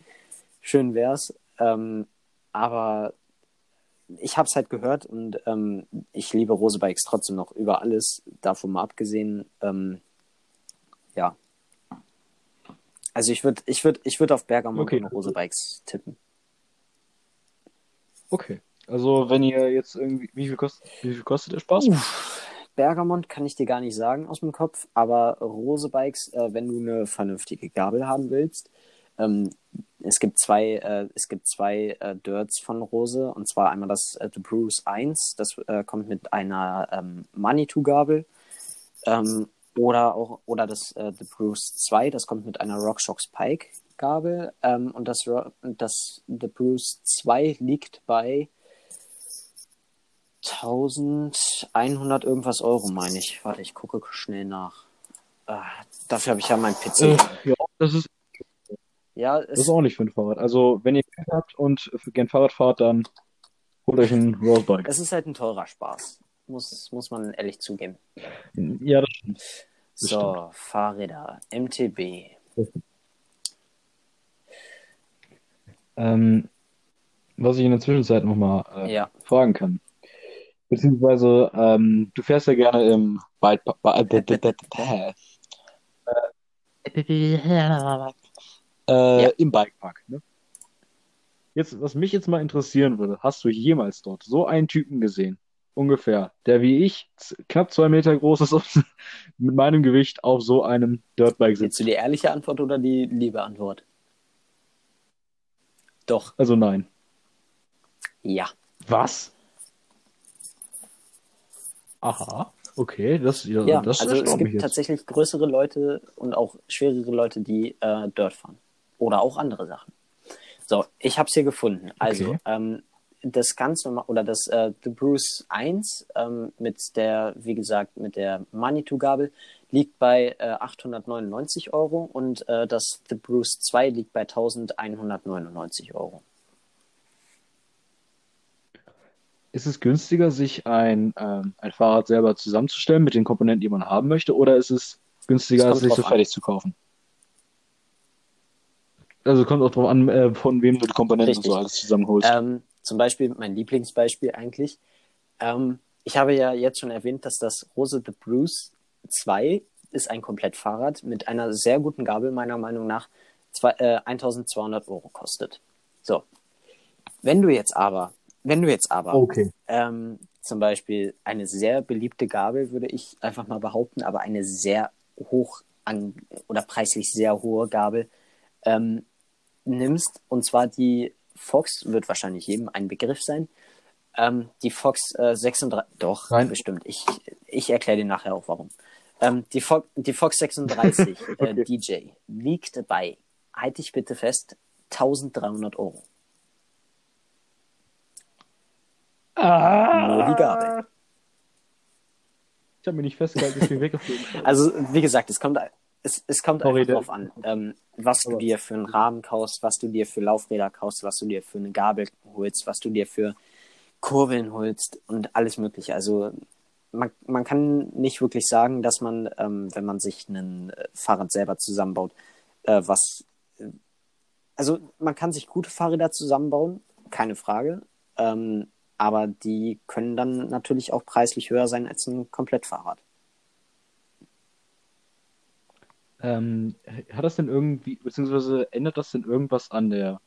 Schön wär's. Ähm, aber ich habe es halt gehört und ähm, ich liebe Rose Bikes trotzdem noch über alles, davon mal abgesehen. Ähm, ja. Also ich würde ich würd, ich würd auf Bergamont Okay. und Rose Bikes tippen. Okay. Also, wenn ihr jetzt irgendwie, wie viel kostet, wie viel kostet der Spaß? Bergamont kann ich dir gar nicht sagen aus dem Kopf, aber Rose Bikes, äh, wenn du eine vernünftige Gabel haben willst, ähm, es gibt zwei, äh, es gibt zwei äh, Dirts von Rose und zwar einmal das äh, The Bruce 1, das äh, kommt mit einer ähm, Manitou-Gabel ähm, oder auch oder das äh, The Bruce 2, das kommt mit einer RockShox Pike Gabel ähm, und das, das The Bruce 2 liegt bei 1100 irgendwas Euro, meine ich. Warte, ich gucke schnell nach. Ah, dafür habe ich ja mein PC. Äh, ja, das ist, ja, das ist auch nicht für ein Fahrrad. Also, wenn ihr Geld habt und gern Fahrrad fahrt, dann holt euch ein Roadbike. es ist halt ein teurer Spaß. Muss, muss man ehrlich zugeben. Ja, das stimmt. Das so, Fahrräder, MTB. Ähm, was ich in der Zwischenzeit nochmal äh, Ja. fragen kann. Beziehungsweise, ähm, du fährst ja gerne im ba- (laughs) äh, Ja. im Bikepark. Ne? Jetzt, was mich jetzt mal interessieren würde, hast du jemals dort so einen Typen gesehen, ungefähr, der wie ich knapp zwei Meter groß ist und (laughs) mit meinem Gewicht auf so einem Dirtbike Willst sitzt? du die ehrliche Antwort oder die liebe Antwort? Doch, Also nein. ja. Was? Aha, okay, das, ja, Ja, das also es gibt tatsächlich größere Leute und auch schwerere Leute, die äh, Dirt fahren. Oder auch andere Sachen. So, ich habe es hier gefunden. Also, Okay. ähm, das ganz normal, oder das äh, The Bruce 1 ähm, mit der, wie gesagt, mit der Manitou-Gabel liegt bei äh, 899 Euro und äh, das The Bruce 2 liegt bei 1199 Euro. Ist es günstiger, sich ein, ähm, ein Fahrrad selber zusammenzustellen mit den Komponenten, die man haben möchte, oder ist es günstiger, Es sich so drauf an. fertig zu kaufen? Also kommt auch drauf an, äh, von wem du die Komponenten und Richtig. so alles zusammenholst. Ähm, zum Beispiel mein Lieblingsbeispiel eigentlich. Ähm, ich habe ja jetzt schon erwähnt, dass das Rose the Bruce 2 ist ein Komplettfahrrad mit einer sehr guten Gabel, meiner Meinung nach, zwei, äh, 1200 Euro kostet. So. Wenn du jetzt aber, wenn du jetzt aber Okay. ähm, zum Beispiel eine sehr beliebte Gabel, würde ich einfach mal behaupten, aber eine sehr hoch an oder preislich sehr hohe Gabel ähm, nimmst, und zwar die Fox, wird wahrscheinlich jedem ein Begriff sein. Ähm, die Fox äh, 36, doch, Nein. bestimmt. Ich, ich erkläre dir nachher auch warum. Ähm, die, Fo die Fox 36 (laughs) äh, Okay. DJ liegt bei, halte ich bitte fest, 1300 Euro. Ah, Nur die Gabel. Ich habe mir nicht festgehalten, dass wir weggeflogen. Also, wie gesagt, es kommt, es, es kommt Sorry, einfach drauf an, ähm, was du dir für einen Rahmen kaufst, was du dir für Laufräder kaufst, was du dir für eine Gabel holst, was du dir für Kurbeln holst und alles Mögliche. Also, man, man kann nicht wirklich sagen, dass man, ähm, wenn man sich ein äh, Fahrrad selber zusammenbaut, äh, was. äh, Also, man kann sich gute Fahrräder zusammenbauen, keine Frage. Ähm, aber die können dann natürlich auch preislich höher sein als ein Komplettfahrrad. Ähm, hat das denn irgendwie, beziehungsweise ändert das denn irgendwas an der,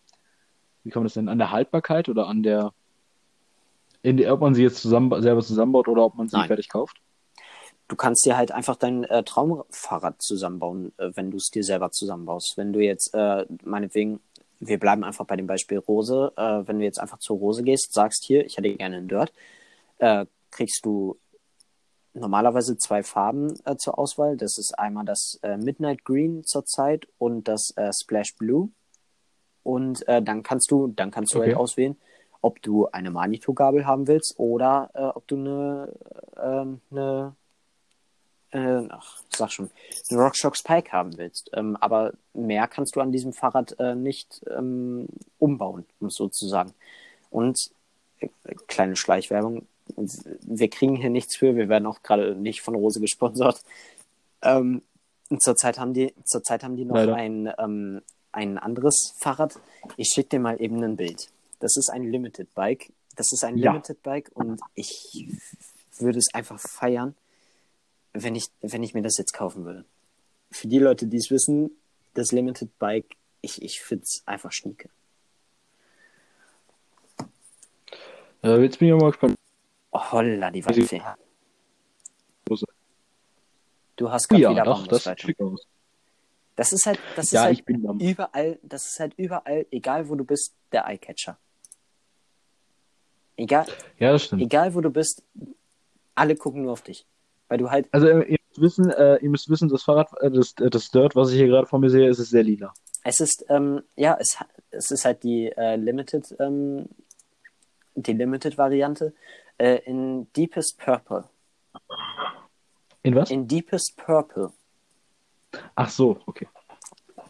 wie kann man das denn, an der Haltbarkeit oder an der, in der, ob man sie jetzt zusammen, selber zusammenbaut oder ob man sie Nein. fertig kauft? Du kannst dir halt einfach dein äh, Traumfahrrad zusammenbauen, äh, wenn du es dir selber zusammenbaust. Wenn du jetzt, äh, meinetwegen, wir bleiben einfach bei dem Beispiel Rose, äh, wenn du jetzt einfach zur Rose gehst, sagst hier, ich hätte gerne einen Dirt, äh, kriegst du normalerweise zwei Farben äh, zur Auswahl. Das ist einmal das äh, Midnight Green zurzeit und das äh, Splash Blue. Und äh, dann kannst du, dann kannst du Okay. halt auswählen, ob du eine Manitou-Gabel haben willst oder ob du eine, ähm, eine äh, ach, sag schon, eine RockShox Spike haben willst. Ähm, aber mehr kannst du an diesem Fahrrad äh, nicht ähm, umbauen, um es so zu sagen. Und äh, kleine Schleichwerbung, wir kriegen hier nichts für, wir werden auch gerade nicht von Rose gesponsert. Ähm, zurzeit haben die, zurzeit haben die noch Leider. ein, ähm, ein anderes Fahrrad. Ich schicke dir mal eben ein Bild. Das ist ein Limited Bike. Das ist ein Ja. Limited Bike und ich würde es einfach feiern, wenn ich, wenn ich mir das jetzt kaufen würde. Für die Leute, die es wissen, das Limited Bike, ich, ich finde es einfach schnieke. Äh, jetzt bin ich auch mal gespannt. Oh, holla, die Waldfee. Rose. Du hast gerade Ja, wieder doch, das sieht schick aus. Das ist halt, das Ja, ist halt ich bin am- überall, das ist halt überall, egal wo du bist, der Eyecatcher. Egal, Ja, das stimmt. egal wo du bist, alle gucken nur auf dich. Weil du halt, Also ihr müsst wissen, äh, ihr müsst wissen, das Fahrrad, äh, das, äh, das Dirt, was ich hier gerade vor mir sehe, ist es sehr lila. es ist, ähm, ja, es, es ist halt die äh, Limited, ähm, die Limited-Variante äh, in Deepest Purple. In was? In Deepest Purple. Ach so, okay.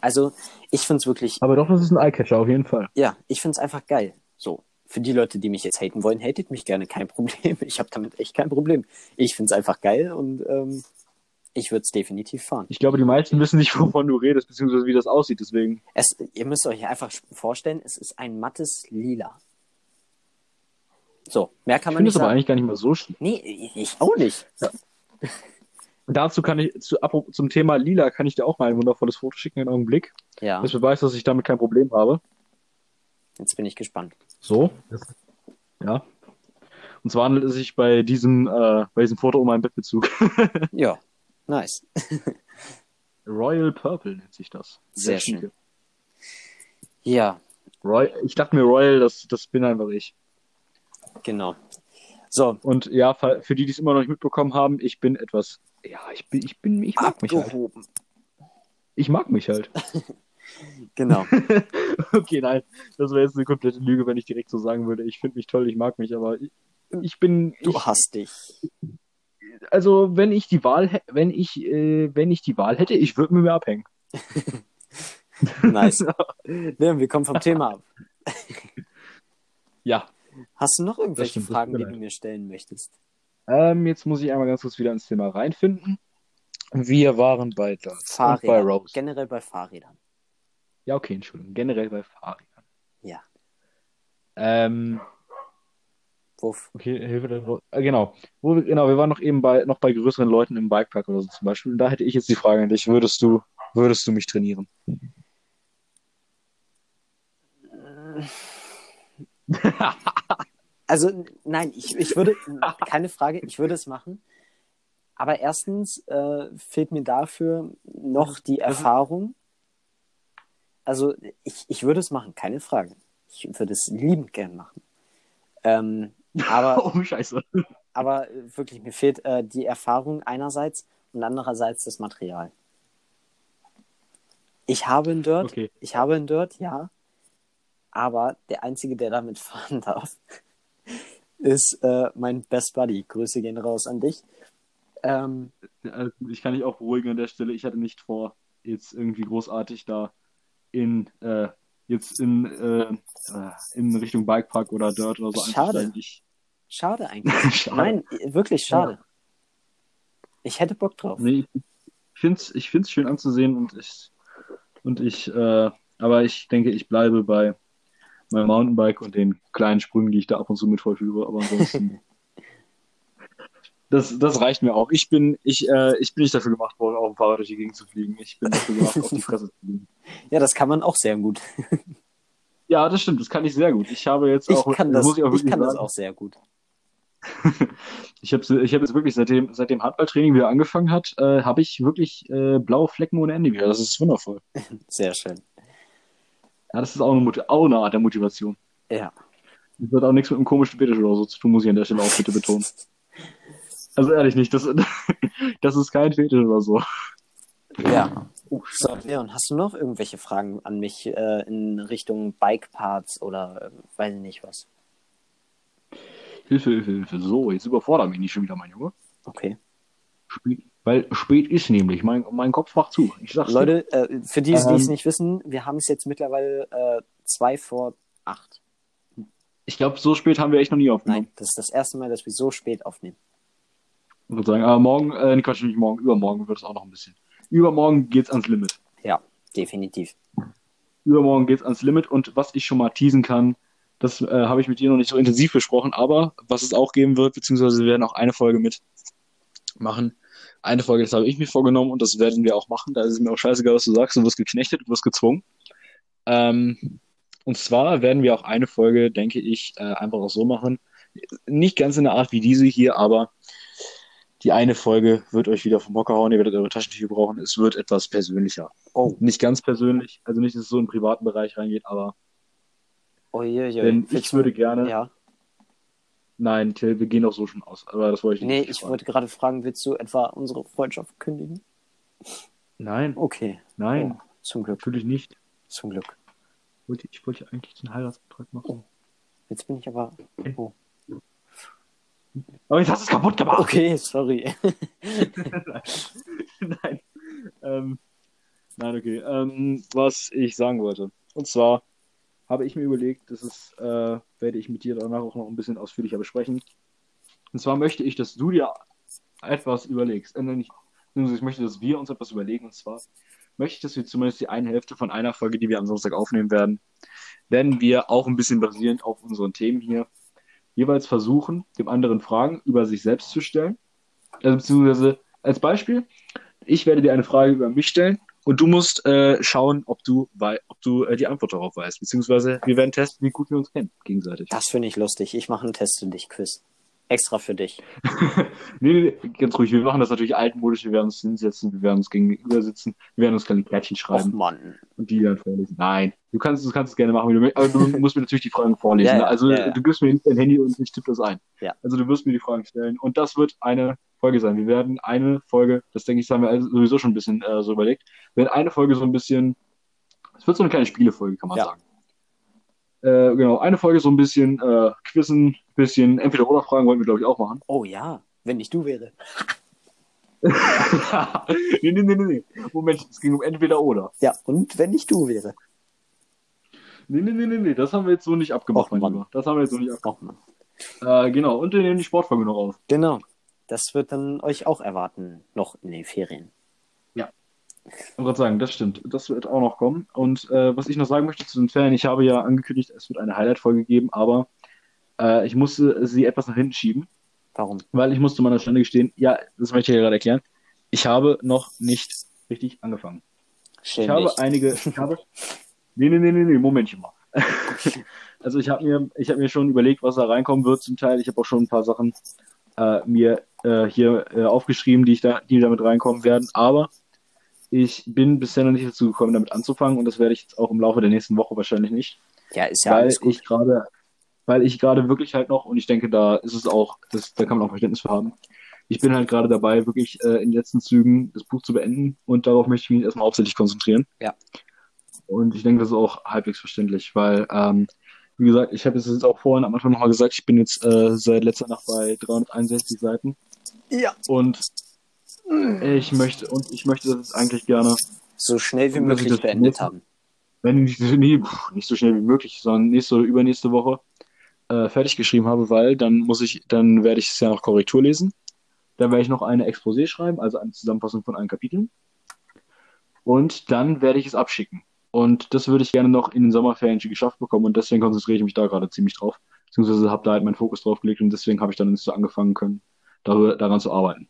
Also, ich find's wirklich, Aber doch, das ist ein Eyecatcher, auf jeden Fall. ja, ich find's einfach geil. So. Für die Leute, die mich jetzt haten wollen, hatet mich gerne, kein Problem. (laughs) Ich habe damit echt kein Problem. Ich find's einfach geil und ähm, ich würde es definitiv fahren. Ich glaube, die meisten wissen nicht, wovon du redest, beziehungsweise wie das aussieht, deswegen. Es, ihr müsst euch einfach vorstellen, es ist ein mattes Lila. So, mehr kann Ich man finde nicht es aber eigentlich gar nicht mal so schlimm. Nee, ich auch nicht. (laughs) Dazu kann ich, zu, zum Thema Lila, kann ich dir auch mal ein wundervolles Foto schicken, einen Augenblick. Ja, Das beweist, dass ich damit kein Problem habe. Jetzt bin ich gespannt. So. Ja. Und zwar handelt es sich bei diesem, äh, bei diesem Foto um einen Bettbezug. (laughs) Ja, nice. (laughs) Royal Purple nennt sich das. Sehr schön. schön. Ja, Roy ich dachte mir Royal, das, das bin einfach ich. genau. So, Und ja, für die, die es immer noch nicht mitbekommen haben, ich bin etwas, ja, ich bin, ich bin, ich mag mich halt. abgehoben. Ich mag mich halt. (laughs) Genau. (laughs) Okay, nein, das wäre jetzt eine komplette Lüge, wenn ich direkt so sagen würde, ich finde mich toll, ich mag mich, aber ich, ich bin, Du ich, hast dich. also wenn ich die Wahl, wenn ich, äh, wenn ich die Wahl hätte, ich würde mir abhängen. (laughs) Nice. (laughs) Wir kommen vom Thema ab. Ja. Hast du noch irgendwelche stimmt, Fragen, die du mir stellen möchtest? Ähm, jetzt muss ich einmal ganz kurz wieder ins Thema reinfinden. Wir waren bei Darts und bei Fahrräder. Rose. Generell bei Fahrrädern. Ja, okay, Entschuldigung. Generell bei Fahrrädern. Ja. Ähm, Wuff. okay, Hilfe der Ro- äh, genau. Wo wir, genau, wir waren noch eben bei, noch bei größeren Leuten im Bikepark oder so zum Beispiel. Und da hätte ich jetzt die Frage an dich, würdest du, würdest du mich trainieren? Also, nein, ich, ich würde, keine Frage, ich würde es machen. Aber erstens äh, fehlt mir dafür noch die Erfahrung. Also, ich, ich würde es machen, keine Frage. Ich würde es liebend gern machen. Ähm, aber, (laughs) oh, scheiße. aber wirklich, mir fehlt äh, die Erfahrung einerseits und andererseits das Material. Ich habe einen Dirt, Okay. ich habe einen Dirt, ja. Aber der Einzige, der damit (laughs) fahren darf, ist äh, mein Best Buddy. Grüße gehen raus an dich. Ähm, Also, ich kann dich auch beruhigen an der Stelle. Ich hatte nicht vor, jetzt irgendwie großartig da in äh, jetzt in, äh, äh, in Richtung Bikepark oder Dirt oder so Schade. Ich, schade (laughs) eigentlich. Schade. Nein, wirklich schade. Ich hätte Bock drauf. nee, ich finde es ich find's schön anzusehen und ich, und ich äh, aber ich denke, ich bleibe bei meinem Mountainbike und den kleinen Sprüngen, die ich da ab und zu mit vollführe. Aber ansonsten, (laughs) das, das reicht mir auch. Ich bin, ich, äh, ich bin nicht dafür gemacht worden, auf dem Fahrrad durch die Gegend zu fliegen. Ich bin dafür gemacht, auf die (laughs) Fresse zu fliegen. Ja, das kann man auch sehr gut. Ja, das stimmt, das kann ich sehr gut. Ich habe jetzt Ich auch, kann das, muss ich auch ich kann das auch sehr gut. (laughs) ich habe ich hab jetzt wirklich, seitdem, seitdem Handballtraining wieder angefangen hat, äh, habe ich wirklich äh, blaue Flecken ohne Ende wieder. Das ist wundervoll. (laughs) Sehr schön. Ja, das ist auch eine, auch eine Art der Motivation. Ja. Das hat auch nichts mit einem komischen Fetisch oder so zu tun, muss ich an der Stelle auch bitte betonen. Also ehrlich nicht, das, (laughs) das ist kein Fetisch oder so. Ja. So, Leon, hast du noch irgendwelche Fragen an mich äh, in Richtung Bike-Parts oder äh, weiß ich nicht was? Hilfe, Hilfe, Hilfe. So, jetzt überfordert mich nicht schon wieder, mein Junge. Okay. Spät, weil spät ist nämlich. Mein, mein Kopf macht zu. Ich sag's dir. Leute, äh, für die, die es Ähm, nicht wissen, wir haben es jetzt mittlerweile äh, zwei vor acht. Ich glaube, so spät haben wir echt noch nie aufgenommen. Nein, das ist das erste Mal, dass wir so spät aufnehmen. Ich würde sagen, aber morgen, äh, nee, Quatsch, nicht morgen, übermorgen wird es auch noch ein bisschen. Übermorgen geht's ans Limit. Ja, definitiv. Übermorgen geht's ans Limit und was ich schon mal teasen kann, das äh, habe ich mit dir noch nicht so intensiv besprochen, aber was es auch geben wird, beziehungsweise wir werden auch eine Folge mit machen. Eine Folge, das habe ich mir vorgenommen und das werden wir auch machen. Da ist es mir auch scheißegal, was du sagst, du wirst geknechtet, du wirst gezwungen. Ähm, und zwar werden wir auch eine Folge, denke ich, äh, einfach auch so machen. Nicht ganz in der Art wie diese hier, aber die eine Folge wird euch wieder vom Hocker hauen, ihr werdet eure Taschentücher brauchen. Es wird etwas persönlicher. Oh, Nicht ganz persönlich, also nicht, dass es so in den privaten Bereich reingeht, aber uiuiui. denn ich Willst du- würde gerne. Ja. Nein, Till, wir gehen auch so schon aus. Aber das wollte ich Nee, nicht. ich fragen. wollte gerade fragen, willst du etwa unsere Freundschaft kündigen? Nein, Okay. nein, Oh, zum Glück, natürlich nicht. zum Glück. Ich wollte, ich wollte eigentlich den Heiratsantrag machen. Jetzt bin ich aber. Oh. Aber jetzt hast du es kaputt gemacht. Okay, sorry. (laughs) (laughs) nein. Ähm, nein, okay. Ähm, was ich sagen wollte. Und zwar habe ich mir überlegt, das ist, äh, werde ich mit dir danach auch noch ein bisschen ausführlicher besprechen. Und zwar möchte ich, dass du dir etwas überlegst. Äh, nicht, ich möchte, dass wir uns etwas überlegen. Und zwar möchte ich, dass wir zumindest die eine Hälfte von einer Folge, die wir am Samstag aufnehmen werden, werden wir auch ein bisschen basierend auf unseren Themen hier jeweils versuchen, dem anderen Fragen über sich selbst zu stellen. Also beziehungsweise als Beispiel, ich werde dir eine Frage über mich stellen und du musst äh, schauen, ob du, ob du äh, die Antwort darauf weißt. Beziehungsweise wir werden testen, wie gut wir uns kennen, gegenseitig. Das finde ich lustig. Ich mache einen Test für dich, Quiz. Extra für dich. (laughs) nee, nee, nee, ganz ruhig. Wir machen das natürlich altmodisch. Wir werden uns hinsetzen, wir werden uns gegenüber sitzen, wir werden uns kleine Kärtchen Och schreiben Mann. und die dann vorlesen. Nein, du kannst, du kannst es gerne machen, wie du möchtest, aber du (laughs) musst mir natürlich die Fragen vorlesen. Ja, also ja, ja. du gibst mir dein Handy und ich tippe das ein. Ja. Also du wirst mir die Fragen stellen und das wird eine Folge sein. Wir werden eine Folge, das denke ich, haben wir sowieso schon ein bisschen äh, so überlegt, wir werden eine Folge so ein bisschen, es wird so eine kleine Spielefolge, kann man sagen. Äh, genau, eine Folge so ein bisschen äh, Quizzen, bisschen Entweder-Oder-Fragen wollten wir, glaube ich, auch machen. Oh ja, wenn ich du wäre. (laughs) nee, nee, nee, nee. Moment, es ging um Entweder-Oder. Ja, und wenn ich du wäre. Nee, nee, nee, nee, nee, das haben wir jetzt so nicht abgemacht, Och, mein. Lieber. Das haben wir jetzt so nicht abgemacht. Och. Äh, genau, und wir nehmen die Sportfolge noch auf. Genau. Das wird dann euch auch erwarten, noch in den Ferien. Ich wollte gerade sagen, das stimmt. Das wird auch noch kommen. Und äh, was ich noch sagen möchte zu den Ferien, ich habe ja angekündigt, es wird eine Highlight-Folge geben, aber äh, ich musste sie etwas nach hinten schieben, Warum? weil ich musste meiner Stande gestehen, ja, das möchte ich ja gerade erklären, ich habe noch nicht richtig angefangen. Schäm Ich habe dich. einige, ich habe, nee, nee, nee, nee, nee, Momentchen mal. (laughs) Also ich habe mir, ich habe mir schon überlegt, was da reinkommen wird zum Teil. Ich habe auch schon ein paar Sachen äh, mir äh, hier äh, aufgeschrieben, die ich da, die damit reinkommen werden. Aber ich bin bisher noch nicht dazu gekommen, damit anzufangen und das werde ich jetzt auch im Laufe der nächsten Woche wahrscheinlich nicht. Ja, ist ja weil alles gut. ich gerade, weil ich gerade wirklich halt noch, und ich denke, da ist es auch, das, da kann man auch Verständnis für haben. Ich bin halt gerade dabei, wirklich äh, in den letzten Zügen das Buch zu beenden und darauf möchte ich mich erstmal hauptsächlich konzentrieren. Ja. Und ich denke, das ist auch halbwegs verständlich, weil, ähm, wie gesagt, ich habe es jetzt auch vorhin am Anfang nochmal gesagt, ich bin jetzt äh, seit letzter Nacht bei 361 Seiten Ja. und ich möchte, und ich möchte das eigentlich gerne So schnell wie möglich beendet nächste- haben. wenn ich nee, pff, nicht so schnell wie möglich, sondern nächste oder übernächste Woche äh, fertig geschrieben habe, weil dann muss ich, dann werde ich es ja noch Korrektur lesen. Dann werde ich noch eine Exposé schreiben, also eine Zusammenfassung von allen Kapiteln. Und dann werde ich es abschicken. Und das würde ich gerne noch in den Sommerferien geschafft bekommen und deswegen konzentriere ich mich da gerade ziemlich drauf. Beziehungsweise habe da halt meinen Fokus drauf gelegt und deswegen habe ich dann nicht so angefangen können, darüber, daran zu arbeiten.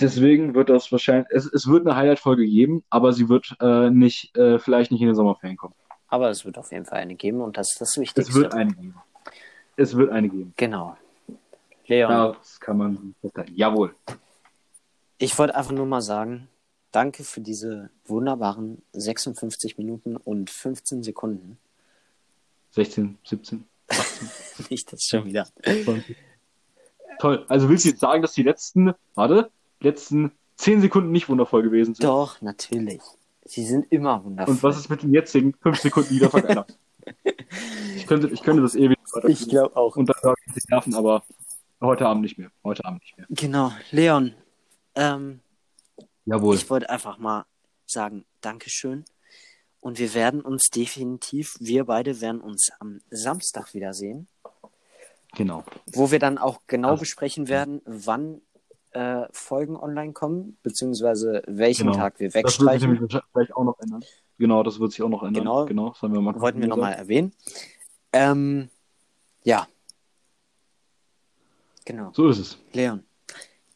Deswegen wird das wahrscheinlich, es, es wird eine Highlight-Folge geben, aber sie wird äh, nicht, äh, vielleicht nicht in den Sommerferien kommen. Aber es wird auf jeden Fall eine geben und das ist das Es Wichtigste. wird eine geben. Es wird eine geben. Genau. Leon, Das kann man festhalten. Jawohl. ich wollte einfach nur mal sagen, danke für diese wunderbaren 56 Minuten und 15 Sekunden. 16, 17, (laughs) Nicht das schon wieder. 20. Toll. Also willst du jetzt sagen, dass die letzten, warte, letzten 10 Sekunden nicht wundervoll gewesen sind? Doch, natürlich. Sie sind immer wundervoll. Und was ist mit den jetzigen 5 Sekunden wieder verändert? (laughs) ich, könnte, ich könnte das ewig Ich glaube auch. Und da ich nerven, aber heute Abend nicht mehr. Heute Abend nicht mehr. Genau. Leon, ähm, Jawohl. ich wollte einfach mal sagen, Dankeschön. Und wir werden uns definitiv, wir beide werden uns am Samstag wiedersehen, Genau. wo wir dann auch genau Ach. besprechen werden, wann äh, Folgen online kommen, beziehungsweise welchen Genau. Tag wir Das wird sich wegstreichen. vielleicht auch noch ändern. Genau, das wird sich auch noch ändern. Genau. genau das haben wir mal Wollten wir nochmal erwähnen. Ähm, ja. Genau. So ist es. Leon,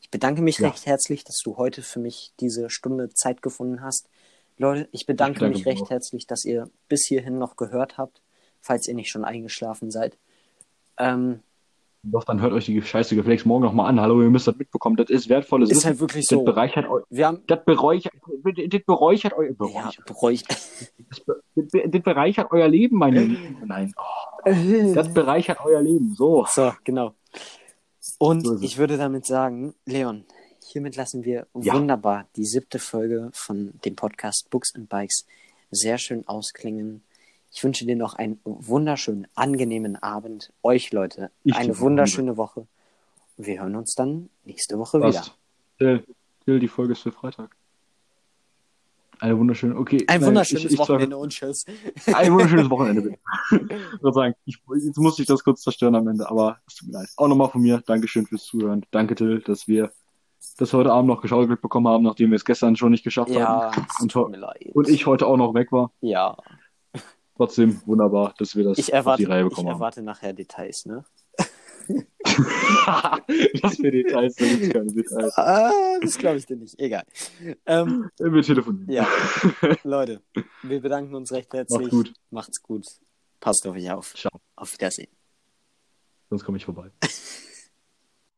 ich bedanke mich Ja. recht herzlich, dass du heute für mich diese Stunde Zeit gefunden hast. Leute, ich bedanke, Ich bedanke mich mich recht auch. herzlich, dass ihr bis hierhin noch gehört habt, falls ihr nicht schon eingeschlafen seid. Ähm, Doch, dann hört euch die scheiße Geflex morgen nochmal an. Hallo, ihr müsst das mitbekommen. Das ist wertvolles ist Wissen. halt wirklich Das so. bereichert euch. Wir haben. Das bereichert, das bereichert euer, Ja, bereichert, ich. das, be- das bereichert euer Leben, meine Lieben. Nein, oh, das bereichert euer Leben. So. So, genau. Und So ich würde damit sagen, Leon, hiermit lassen wir Ja. wunderbar die siebte Folge von dem Podcast Books and Bikes sehr schön ausklingen. Ich wünsche dir noch einen wunderschönen, angenehmen Abend. Euch, Leute, Ich eine wunderschöne Woche. Wir hören uns dann nächste Woche wieder. Passt. Till, Till, die Folge ist für Freitag. Eine wunderschöne, okay. Ein nein, wunderschönes ich, ich Wochenende und tschüss. Ein wunderschönes (laughs) Wochenende, bitte. ich würde sagen, ich, jetzt musste ich das kurz zerstören am Ende, aber es tut mir leid. Auch nochmal von mir, Dankeschön fürs Zuhören. Danke, Till, dass wir das heute Abend noch geschaukelt bekommen haben, nachdem wir es gestern schon nicht geschafft Ja, haben. Und, leid. und ich heute auch noch weg war. Ja, Trotzdem wunderbar, dass wir das ich auf erwarte, die Reihe ich bekommen haben. erwarte nachher Details, ne? (laughs) Was für Details, da gibt's keine Details. Ah, das glaube ich dir nicht. Egal. Ähm, Wir telefonieren. Ja, (laughs) Leute, wir bedanken uns recht herzlich. Macht's gut. Macht's gut. Passt auf euch auf. Ciao, Auf Wiedersehen. sonst komme ich vorbei. (laughs)